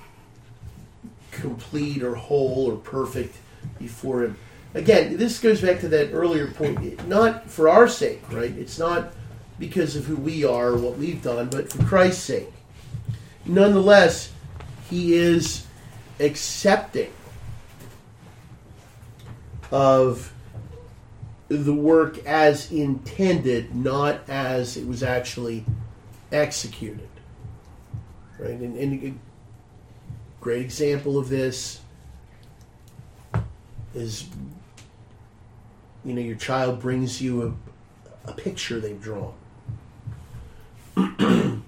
complete or whole or perfect before Him. Again, this goes back to that earlier point. Not for our sake, right? It's not because of who we are or what we've done, but for Christ's sake. Nonetheless, He is accepting of the work as intended, not as it was actually executed. Right? And, and a great example of this is you know, your child brings you a, a picture they've drawn.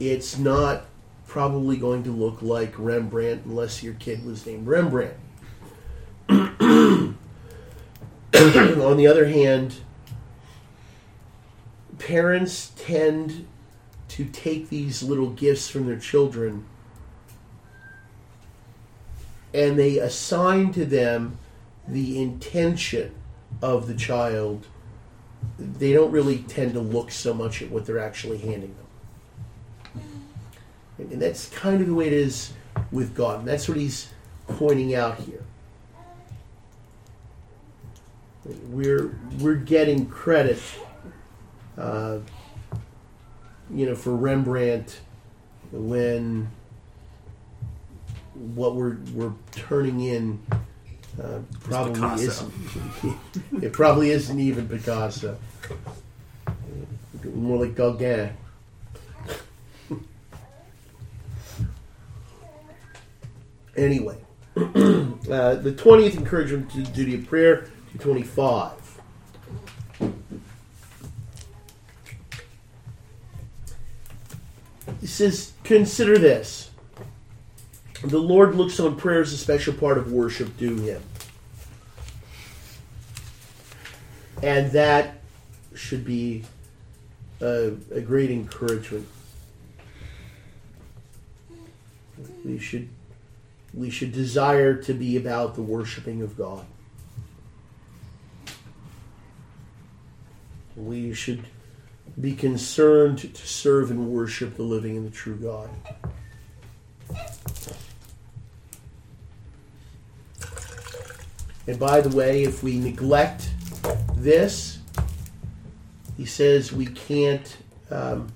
it's not probably going to look like Rembrandt unless your kid was named Rembrandt. On the other hand, parents tend to take these little gifts from their children and they assign to them the intention of the child. They don't really tend to look so much at what they're actually handing them. And that's kind of the way it is with God. And that's what he's pointing out here. We're we're getting credit, uh, you know, for Rembrandt when what we're we're turning in uh, probably isn't. it probably isn't even Picasso. More like Gauguin. Anyway, uh, the 20th encouragement to the duty of prayer, 25. He says, Consider this. The Lord looks on prayer as a special part of worship due Him. And that should be a, a great encouragement. We should we should desire to be about the worshiping of God. We should be concerned to serve and worship the living and the true God. And by the way, if we neglect this, he says we can't, um,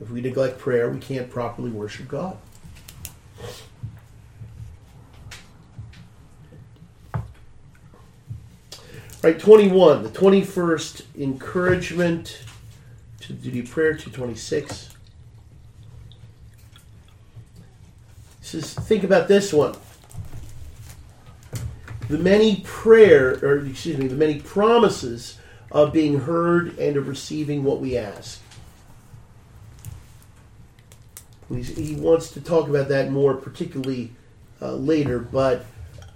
if we neglect prayer, we can't properly worship God. Right, 21, the 21st encouragement to duty prayer, 226. He says, think about this one. The many prayer, or excuse me, the many promises of being heard and of receiving what we ask. He wants to talk about that more particularly uh, later, but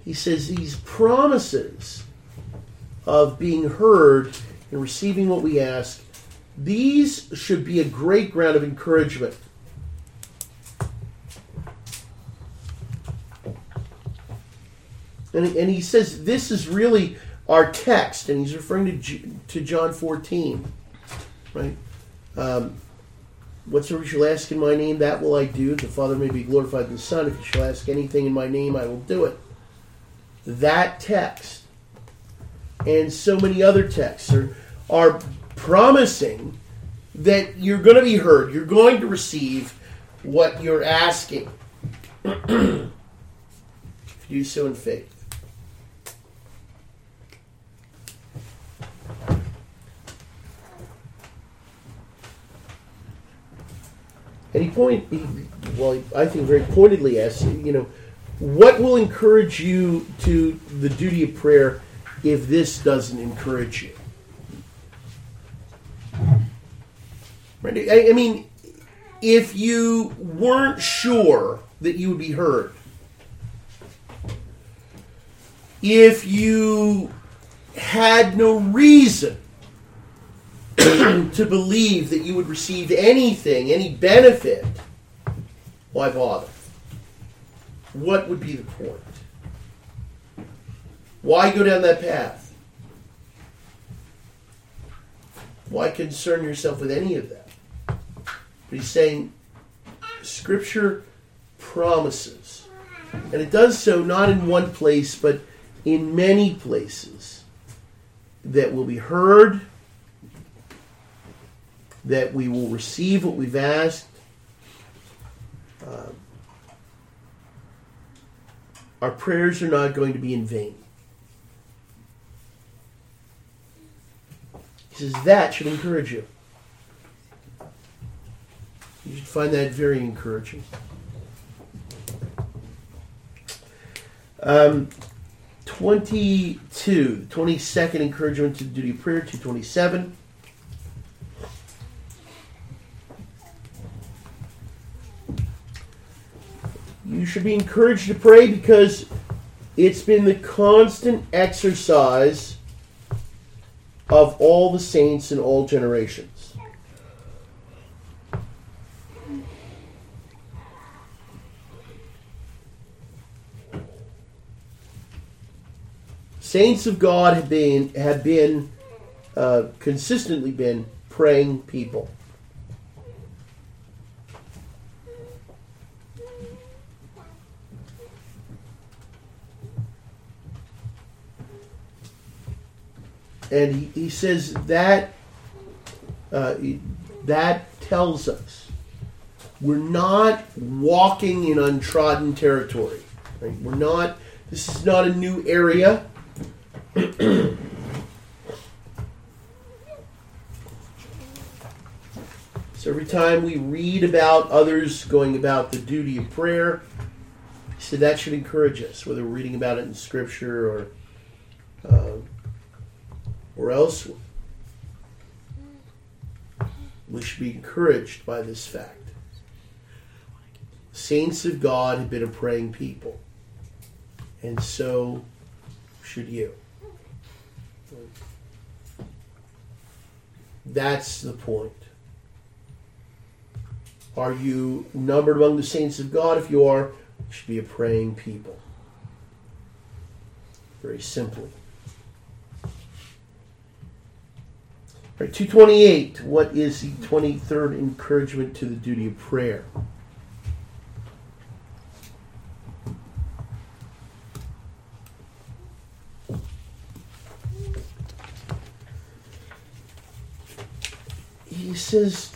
he says these promises of being heard and receiving what we ask, these should be a great ground of encouragement. And, and he says this is really our text, and he's referring to, G, to John 14, right? Um, Whatsoever you shall ask in my name, that will I do. The Father may be glorified in the Son. If you shall ask anything in my name, I will do it. That text and so many other texts are, are promising that you're going to be heard. You're going to receive what you're asking. you do so in faith. And he point, he, well, I think very pointedly asks, you know, what will encourage you to the duty of prayer if this doesn't encourage you? I, I mean, if you weren't sure that you would be heard, if you had no reason to believe that you would receive anything, any benefit, why bother? What would be the point? Why go down that path? Why concern yourself with any of that? But he's saying Scripture promises, and it does so not in one place, but in many places, that will be heard, that we will receive what we've asked. Uh, our prayers are not going to be in vain. He says that should encourage you. You should find that very encouraging. Um, 22, 22nd encouragement to duty of prayer, 227. You should be encouraged to pray because it's been the constant exercise of all the saints in all generations. Saints of God have been have been uh, consistently been praying people. and he, he says that uh, that tells us we're not walking in untrodden territory. Right? We're not. This is not a new area. So every time we read about others going about the duty of prayer, said that should encourage us, whether we're reading about it in Scripture or. Uh, or else we should be encouraged by this fact. Saints of God have been a praying people, and so should you. That's the point. Are you numbered among the saints of God? If you are, you should be a praying people. Very simply. Right, 228. What is the 23rd encouragement to the duty of prayer? He says,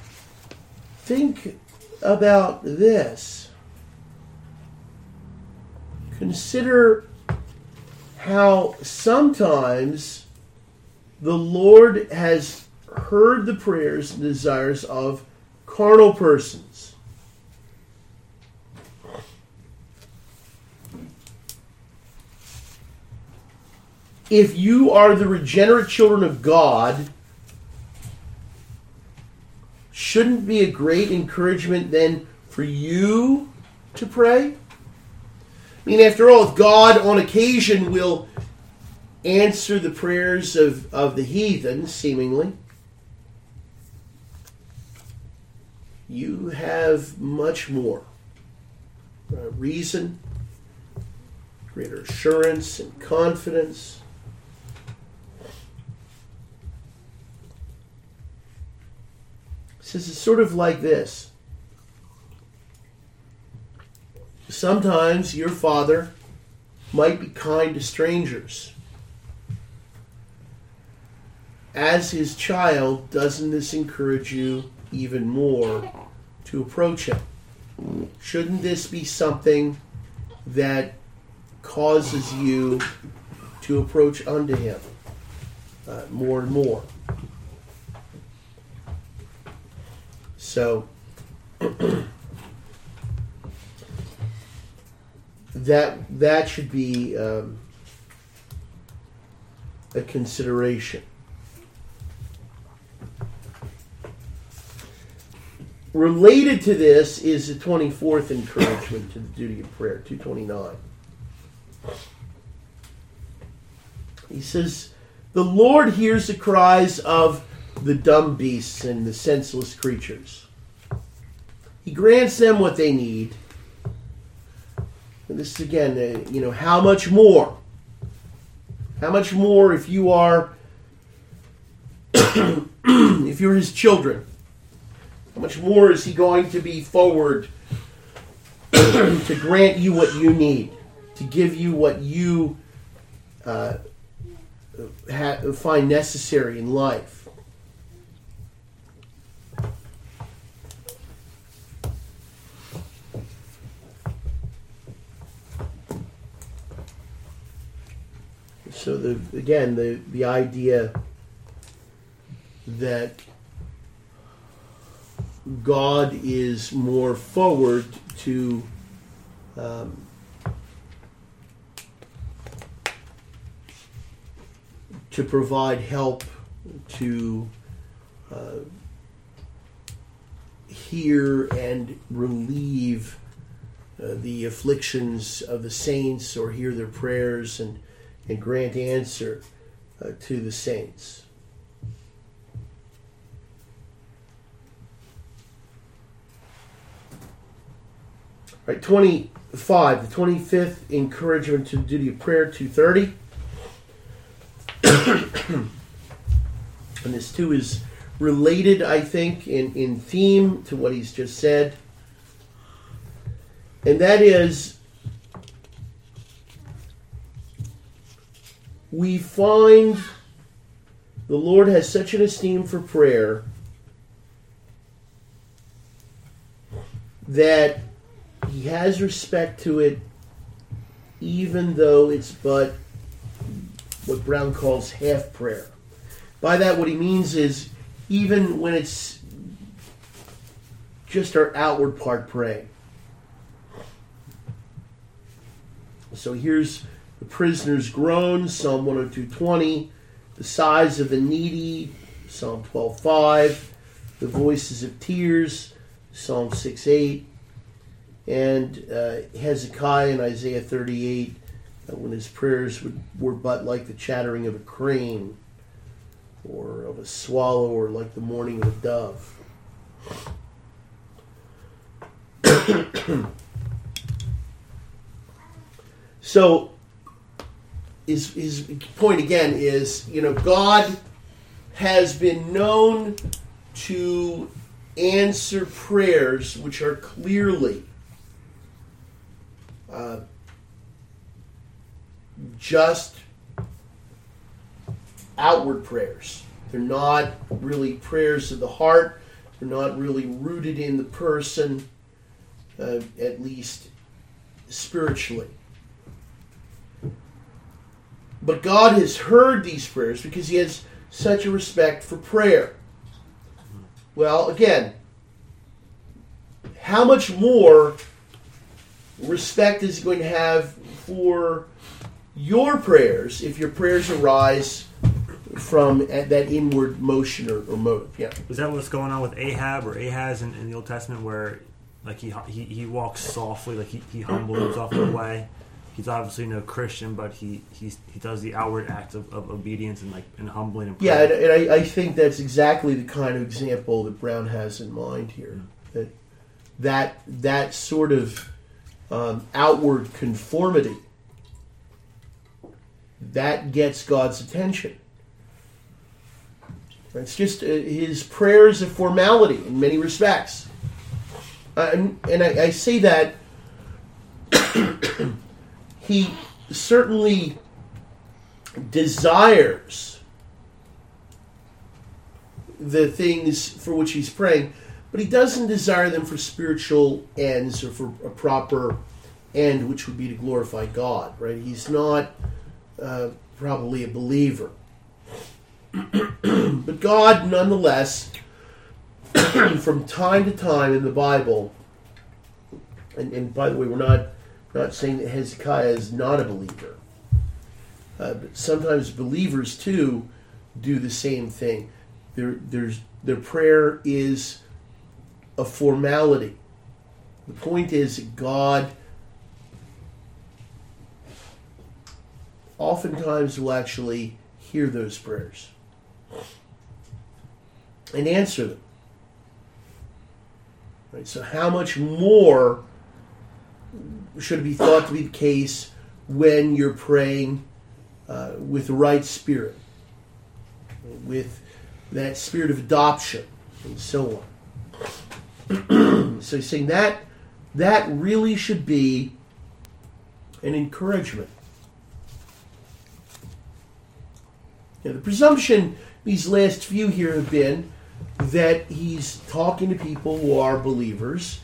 think about this. Consider how sometimes the Lord has heard the prayers and desires of carnal persons. If you are the regenerate children of God, shouldn't be a great encouragement then for you to pray? I mean, after all, if God on occasion will answer the prayers of, of the heathen, seemingly, you have much more uh, reason, greater assurance and confidence. Says it's sort of like this. Sometimes your father might be kind to strangers. As his child, doesn't this encourage you even more to approach him? Shouldn't this be something that causes you to approach unto him uh, more and more? So that that should be um, a consideration. Related to this is the 24th encouragement to the duty of prayer, 229. He says, The Lord hears the cries of the dumb beasts and the senseless creatures. He grants them what they need. And this is again, uh, you know, how much more? How much more if you are, if you're his children? How much more is he going to be forward to grant you what you need, to give you what you uh, ha- find necessary in life? So the again the the idea that God is more forward to um, to provide help to uh, hear and relieve uh, the afflictions of the saints or hear their prayers and, and grant answer uh, to the saints. Right, 25, the 25th encouragement to the duty of prayer, 230. and this too is related, I think, in, in theme to what he's just said. And that is we find the Lord has such an esteem for prayer that he has respect to it, even though it's but what Brown calls half prayer. By that, what he means is even when it's just our outward part praying. So here's the prisoner's groan, Psalm 102.20, the sighs of the needy, Psalm 12.5, the voices of tears, Psalm 6.8, and uh, Hezekiah in Isaiah 38, uh, when his prayers would, were but like the chattering of a crane, or of a swallow, or like the mourning of a dove. So his his point again is you know God has been known to answer prayers which are clearly uh, just outward prayers. They're not really prayers of the heart. They're not really rooted in the person, uh, at least spiritually. But God has heard these prayers because He has such a respect for prayer. Well, again, how much more respect is He going to have for your prayers if your prayers arise from that inward motion or, or motive? Yeah. Is that what's going on with Ahab or Ahaz in, in the Old Testament, where like he he, he walks softly, like he, he humbles in a way? He's obviously no Christian, but he he's, he does the outward acts of, of obedience and like and humbling and Yeah, and, and I, I think that's exactly the kind of example that Brown has in mind here. That that that sort of um, outward conformity that gets God's attention. It's just uh, his prayer is a formality in many respects, uh, and, and I, I say that he certainly desires the things for which he's praying, but he doesn't desire them for spiritual ends or for a proper end, which would be to glorify God, right? He's not uh, probably a believer. but God, nonetheless, from time to time in the Bible, and, and by the way, we're not not saying that Hezekiah is not a believer, uh, but sometimes believers too do the same thing. Their there's their prayer is a formality. The point is that God oftentimes will actually hear those prayers and answer them. Right? So, how much more should be thought to be the case when you're praying uh, with the right spirit, with that spirit of adoption, and so on? so, he's saying that that really should be an encouragement. Now, the presumption these last few here have been that he's talking to people who are believers,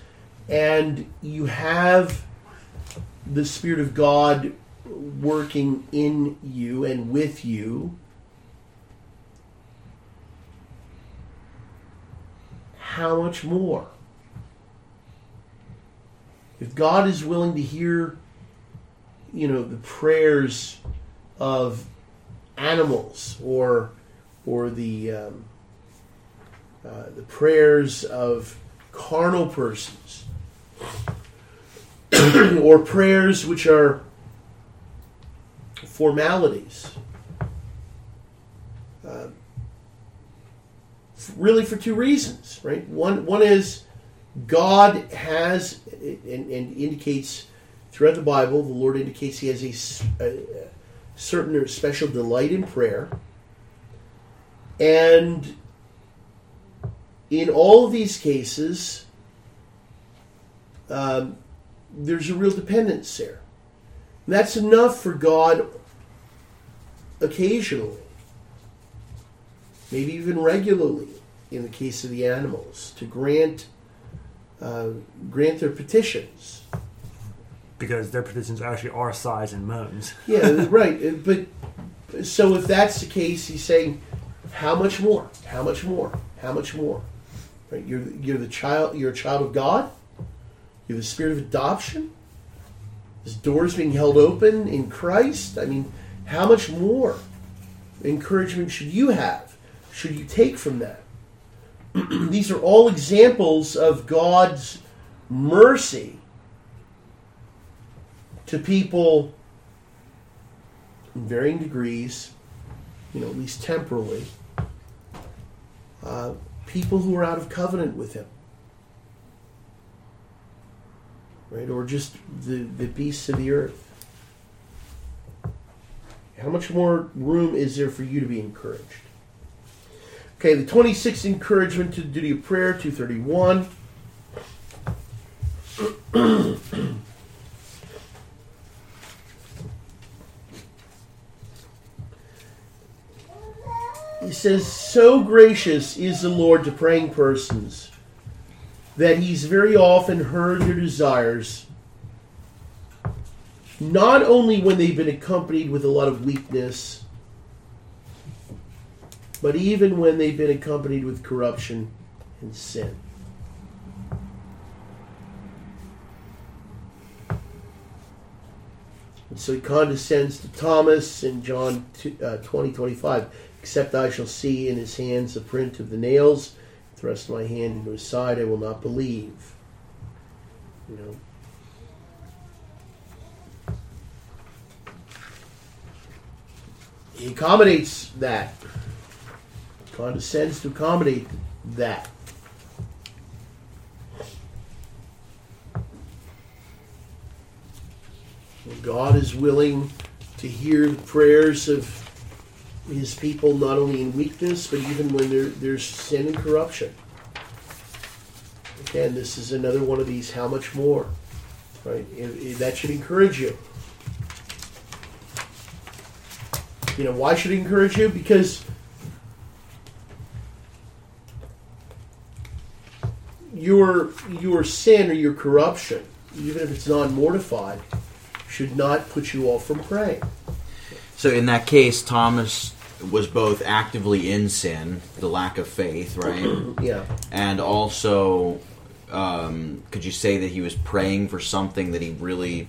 and you have the Spirit of God working in you and with you. How much more? If God is willing to hear, you know, the prayers of animals or or the um, uh, the prayers of carnal persons or prayers which are formalities uh, really for two reasons right one one is god has and, and indicates throughout the bible the lord indicates he has a, a certain or special delight in prayer. And in all of these cases, um, there's a real dependence there. And that's enough for God occasionally, maybe even regularly, in the case of the animals, to grant uh, grant their petitions because their petitions actually are sighs and moans. yeah, right. But so if that's the case, he's saying, how much more? How much more? How much more? Right? You're you're the child. You're a child of God. You're the spirit of adoption. This doors being held open in Christ. I mean, how much more encouragement should you have? Should you take from that? These are all examples of God's mercy to people in varying degrees, you know, at least temporally, uh, people who are out of covenant with Him. Right? Or just the, the beasts of the earth. How much more room is there for you to be encouraged? Okay, the 26th encouragement to the duty of prayer, 231. he says, So gracious is the Lord to praying persons that he's very often heard their desires, not only when they've been accompanied with a lot of weakness, but even when they've been accompanied with corruption and sin. And so he condescends to Thomas in John 2, uh, 20, 25. Except I shall see in his hands the print of the nails, thrust my hand into his side, I will not believe. You know. He accommodates that. Condescends to accommodate that. God is willing to hear the prayers of his people not only in weakness, but even when there, there's sin and corruption. Again, this is another one of these how much more? Right? It- it- that should encourage you. You know, why should it encourage you? Because your your sin or your corruption, even if it's non mortified, should not put you off from praying. So in that case, Thomas was both actively in sin, the lack of faith, right, Yeah. and also, um, could you say that he was praying for something that he really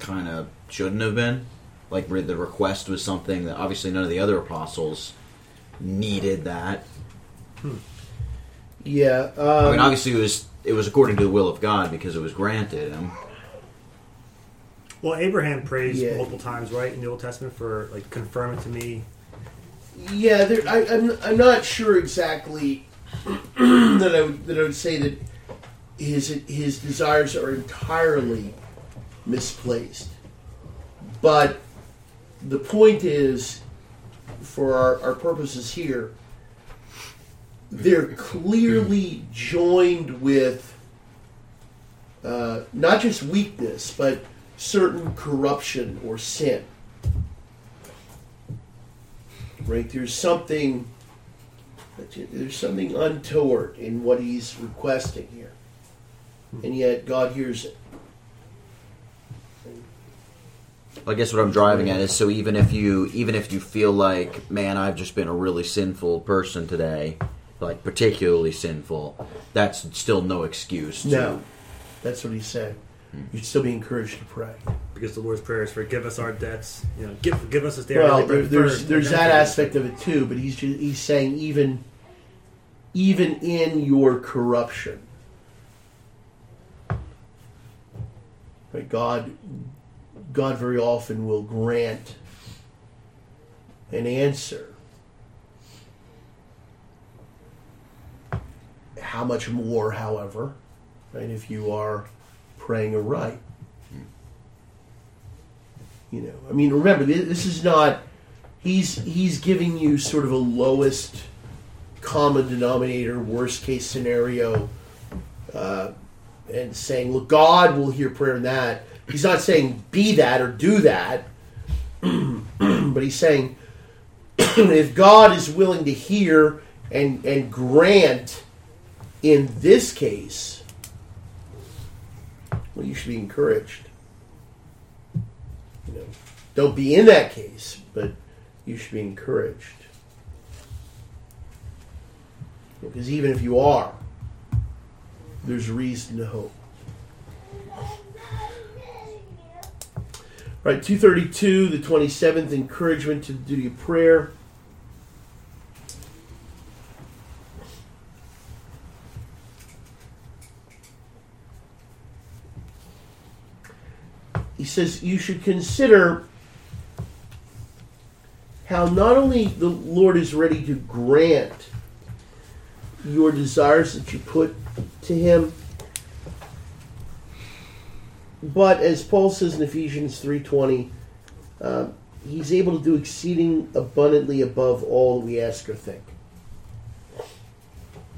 kind of shouldn't have been? Like where the request was something that obviously none of the other apostles needed that. Yeah. Um, I mean, obviously it was it was according to the will of God because it was granted him. Well, Abraham prays Yeah. multiple times, right, in the Old Testament for like confirm it to me. Yeah, there, I, I'm I'm not sure exactly that I would that I would say that his his desires are entirely misplaced, but the point is, for our, our purposes here, they're clearly joined with uh, not just weakness, but certain corruption or sin right? There's something there's something untoward in what he's requesting here, hmm. and yet God hears it. I guess what I'm driving at is so even if you even if you feel like man I've just been a really sinful person today, like particularly sinful, that's still no excuse. To, No, that's what he's saying. Hmm. You'd still be encouraged to pray. Because the Lord's prayer is forgive us our debts. You know, give, give us this day Well, there, there's there's that aspect of it too, but he's ju- he's saying even even in your corruption, right? God God very often will grant an answer. How much more, however, right? If you are praying aright. You know, I mean, remember, thi- this is not. He's he's giving you sort of a lowest common denominator, worst case scenario, uh, and saying, "Look, God will hear prayer in that." He's not saying be that or do that, but he's saying if God is willing to hear and and grant in this case, well, you should be encouraged. Don't be in that case, but you should be encouraged. Because even if you are, there's reason to hope. Right, 232, the 27th, encouragement to the duty of prayer. He says you should consider how not only the Lord is ready to grant your desires that you put to Him, but as Paul says in Ephesians three twenty, uh, He's able to do exceeding abundantly above all we ask or think.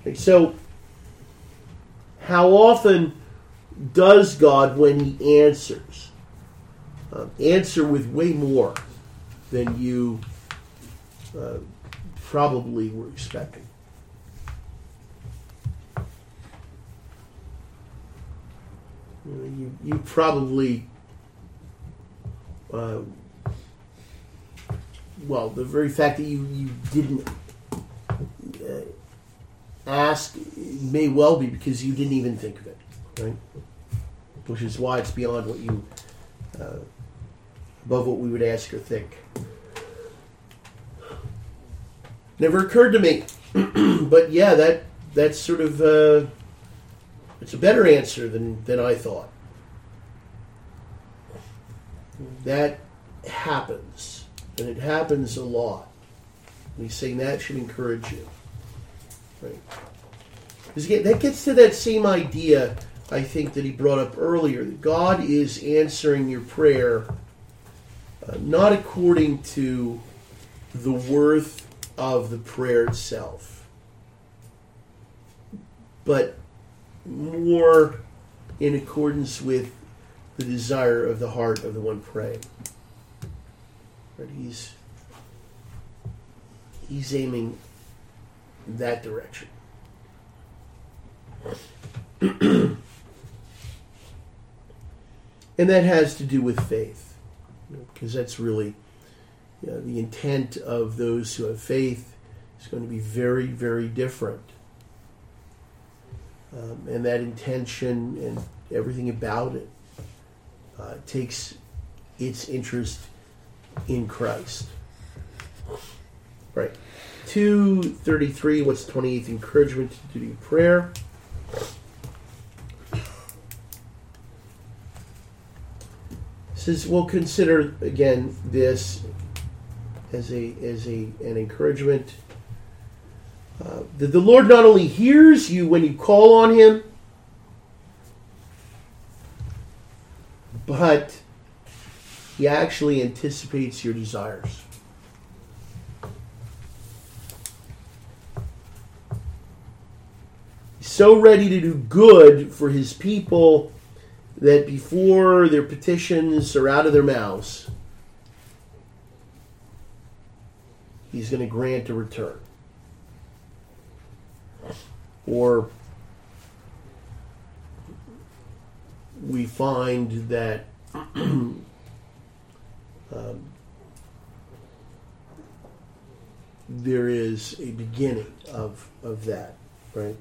Okay, so, how often does God, when He answers, um, answer with way more than you uh, probably were expecting? You, know, you, you probably, uh, well, the very fact that you, you didn't uh, ask may well be because you didn't even think of it, right? Which is why it's beyond what you, uh, above what we would ask or think. Never occurred to me, but yeah, that that's sort of uh, it's a better answer than than I thought. That happens, and it happens a lot. He's saying that should encourage you. Right. That gets to that same idea, I think, that he brought up earlier. That God is answering your prayer uh, not according to the worth of the prayer itself, but more in accordance with the desire of the heart of the one praying. But he's he's aiming that direction. and that has to do with faith, because that's really you know, the intent of those who have faith is going to be very, very different. Um, and that intention and everything about it uh, takes its interest in Christ. Right. 233, what's the 28th encouragement to do prayer? says we'll consider again this as a as a an encouragement uh, that the Lord not only hears you when you call on Him, but He actually anticipates your desires. He's so ready to do good for His people that before their petitions are out of their mouths, He's going to grant a return. Or we find that um, there is a beginning of, of that, right?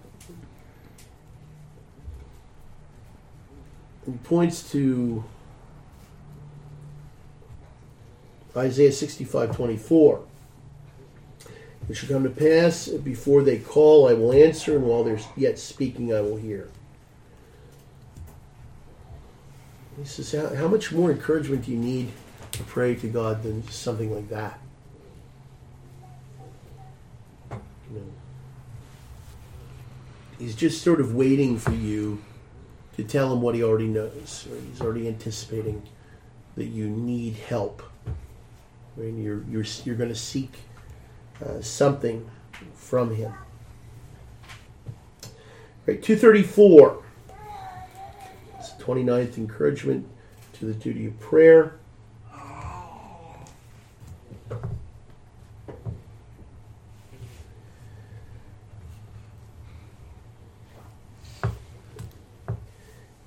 He points to Isaiah 65 24. It shall come to pass before they call, I will answer, and while they're yet speaking, I will hear. He says, How, how much more encouragement do you need to pray to God than something like that? You know, he's just sort of waiting for you to tell him what he already knows. He's already anticipating that you need help. Right? You're, you're, you're going to seek uh, something from him. Right, 234. It's the 29th encouragement to the duty of prayer.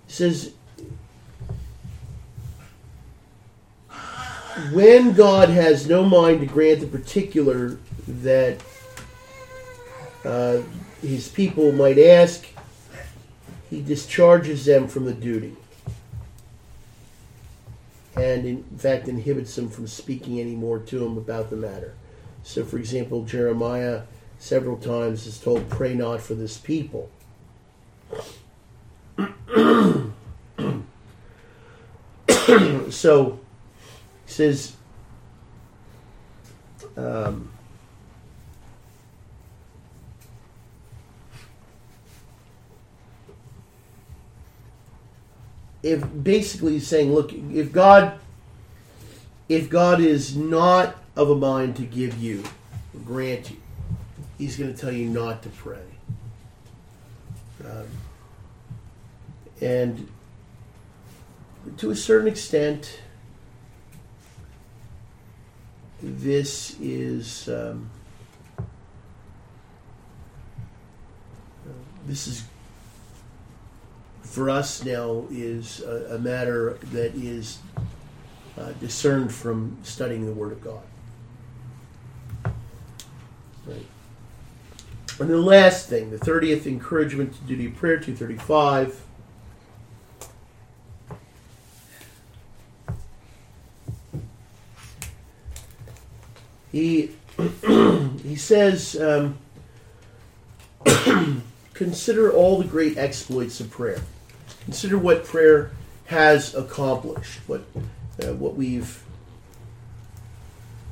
Says, when God has no mind to grant the particular that uh, his people might ask, he discharges them from the duty. And in fact, inhibits them from speaking any more to him about the matter. So, for example, Jeremiah several times is told, Pray not for this people. so, he says, um, if basically saying, look, if God if God is not of a mind to give you, grant you, He's going to tell you not to pray. Um, and to a certain extent, this is um, this is for us now is a, a matter that is uh, discerned from studying the Word of God. Right. And the last thing, the thirtieth encouragement to duty of prayer, two thirty-five. He he says, um, consider all the great exploits of prayer. Consider what prayer has accomplished. What uh, what we've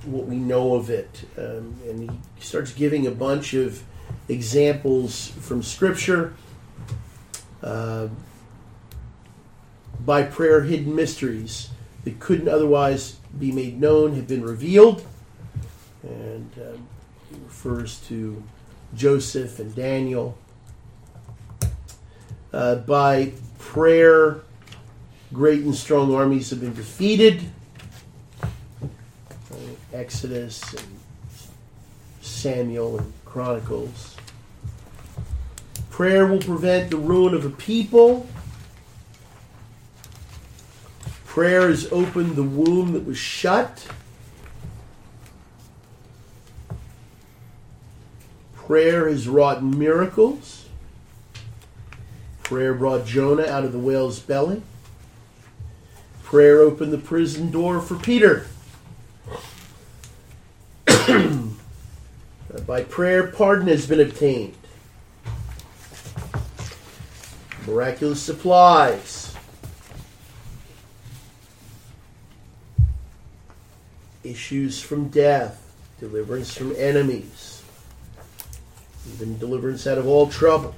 what we know of it, um, and he starts giving a bunch of examples from Scripture. Uh, by prayer, hidden mysteries that couldn't otherwise be made known have been revealed, and um, he refers to Joseph and Daniel. Uh, by prayer, great and strong armies have been defeated. Exodus and Samuel and Chronicles. Prayer will prevent the ruin of a people. Prayer has opened the womb that was shut. Prayer has wrought miracles. Prayer brought Jonah out of the whale's belly. Prayer opened the prison door for Peter. By prayer, pardon has been obtained. Miraculous supplies. Issues from death, deliverance from enemies, even deliverance out of all trouble.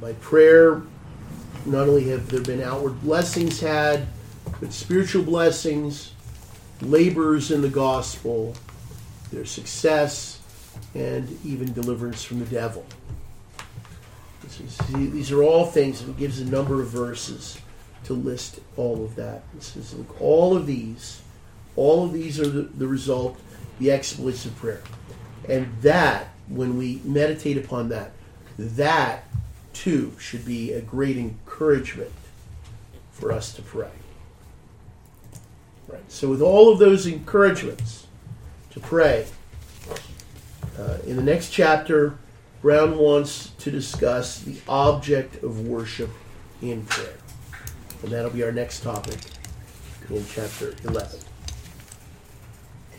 By prayer, not only have there been outward blessings had, but spiritual blessings, labors in the gospel, their success, and even deliverance from the devil. Is, these are all things, and it gives a number of verses to list all of that. It says, look, all of these, all of these are the, the result, the exploits of prayer. And that, when we meditate upon that, that too should be a great encouragement for us to pray. Right. So, with all of those encouragements to pray, uh, in the next chapter, Brown wants to discuss the object of worship in prayer. And that'll be our next topic in chapter 11.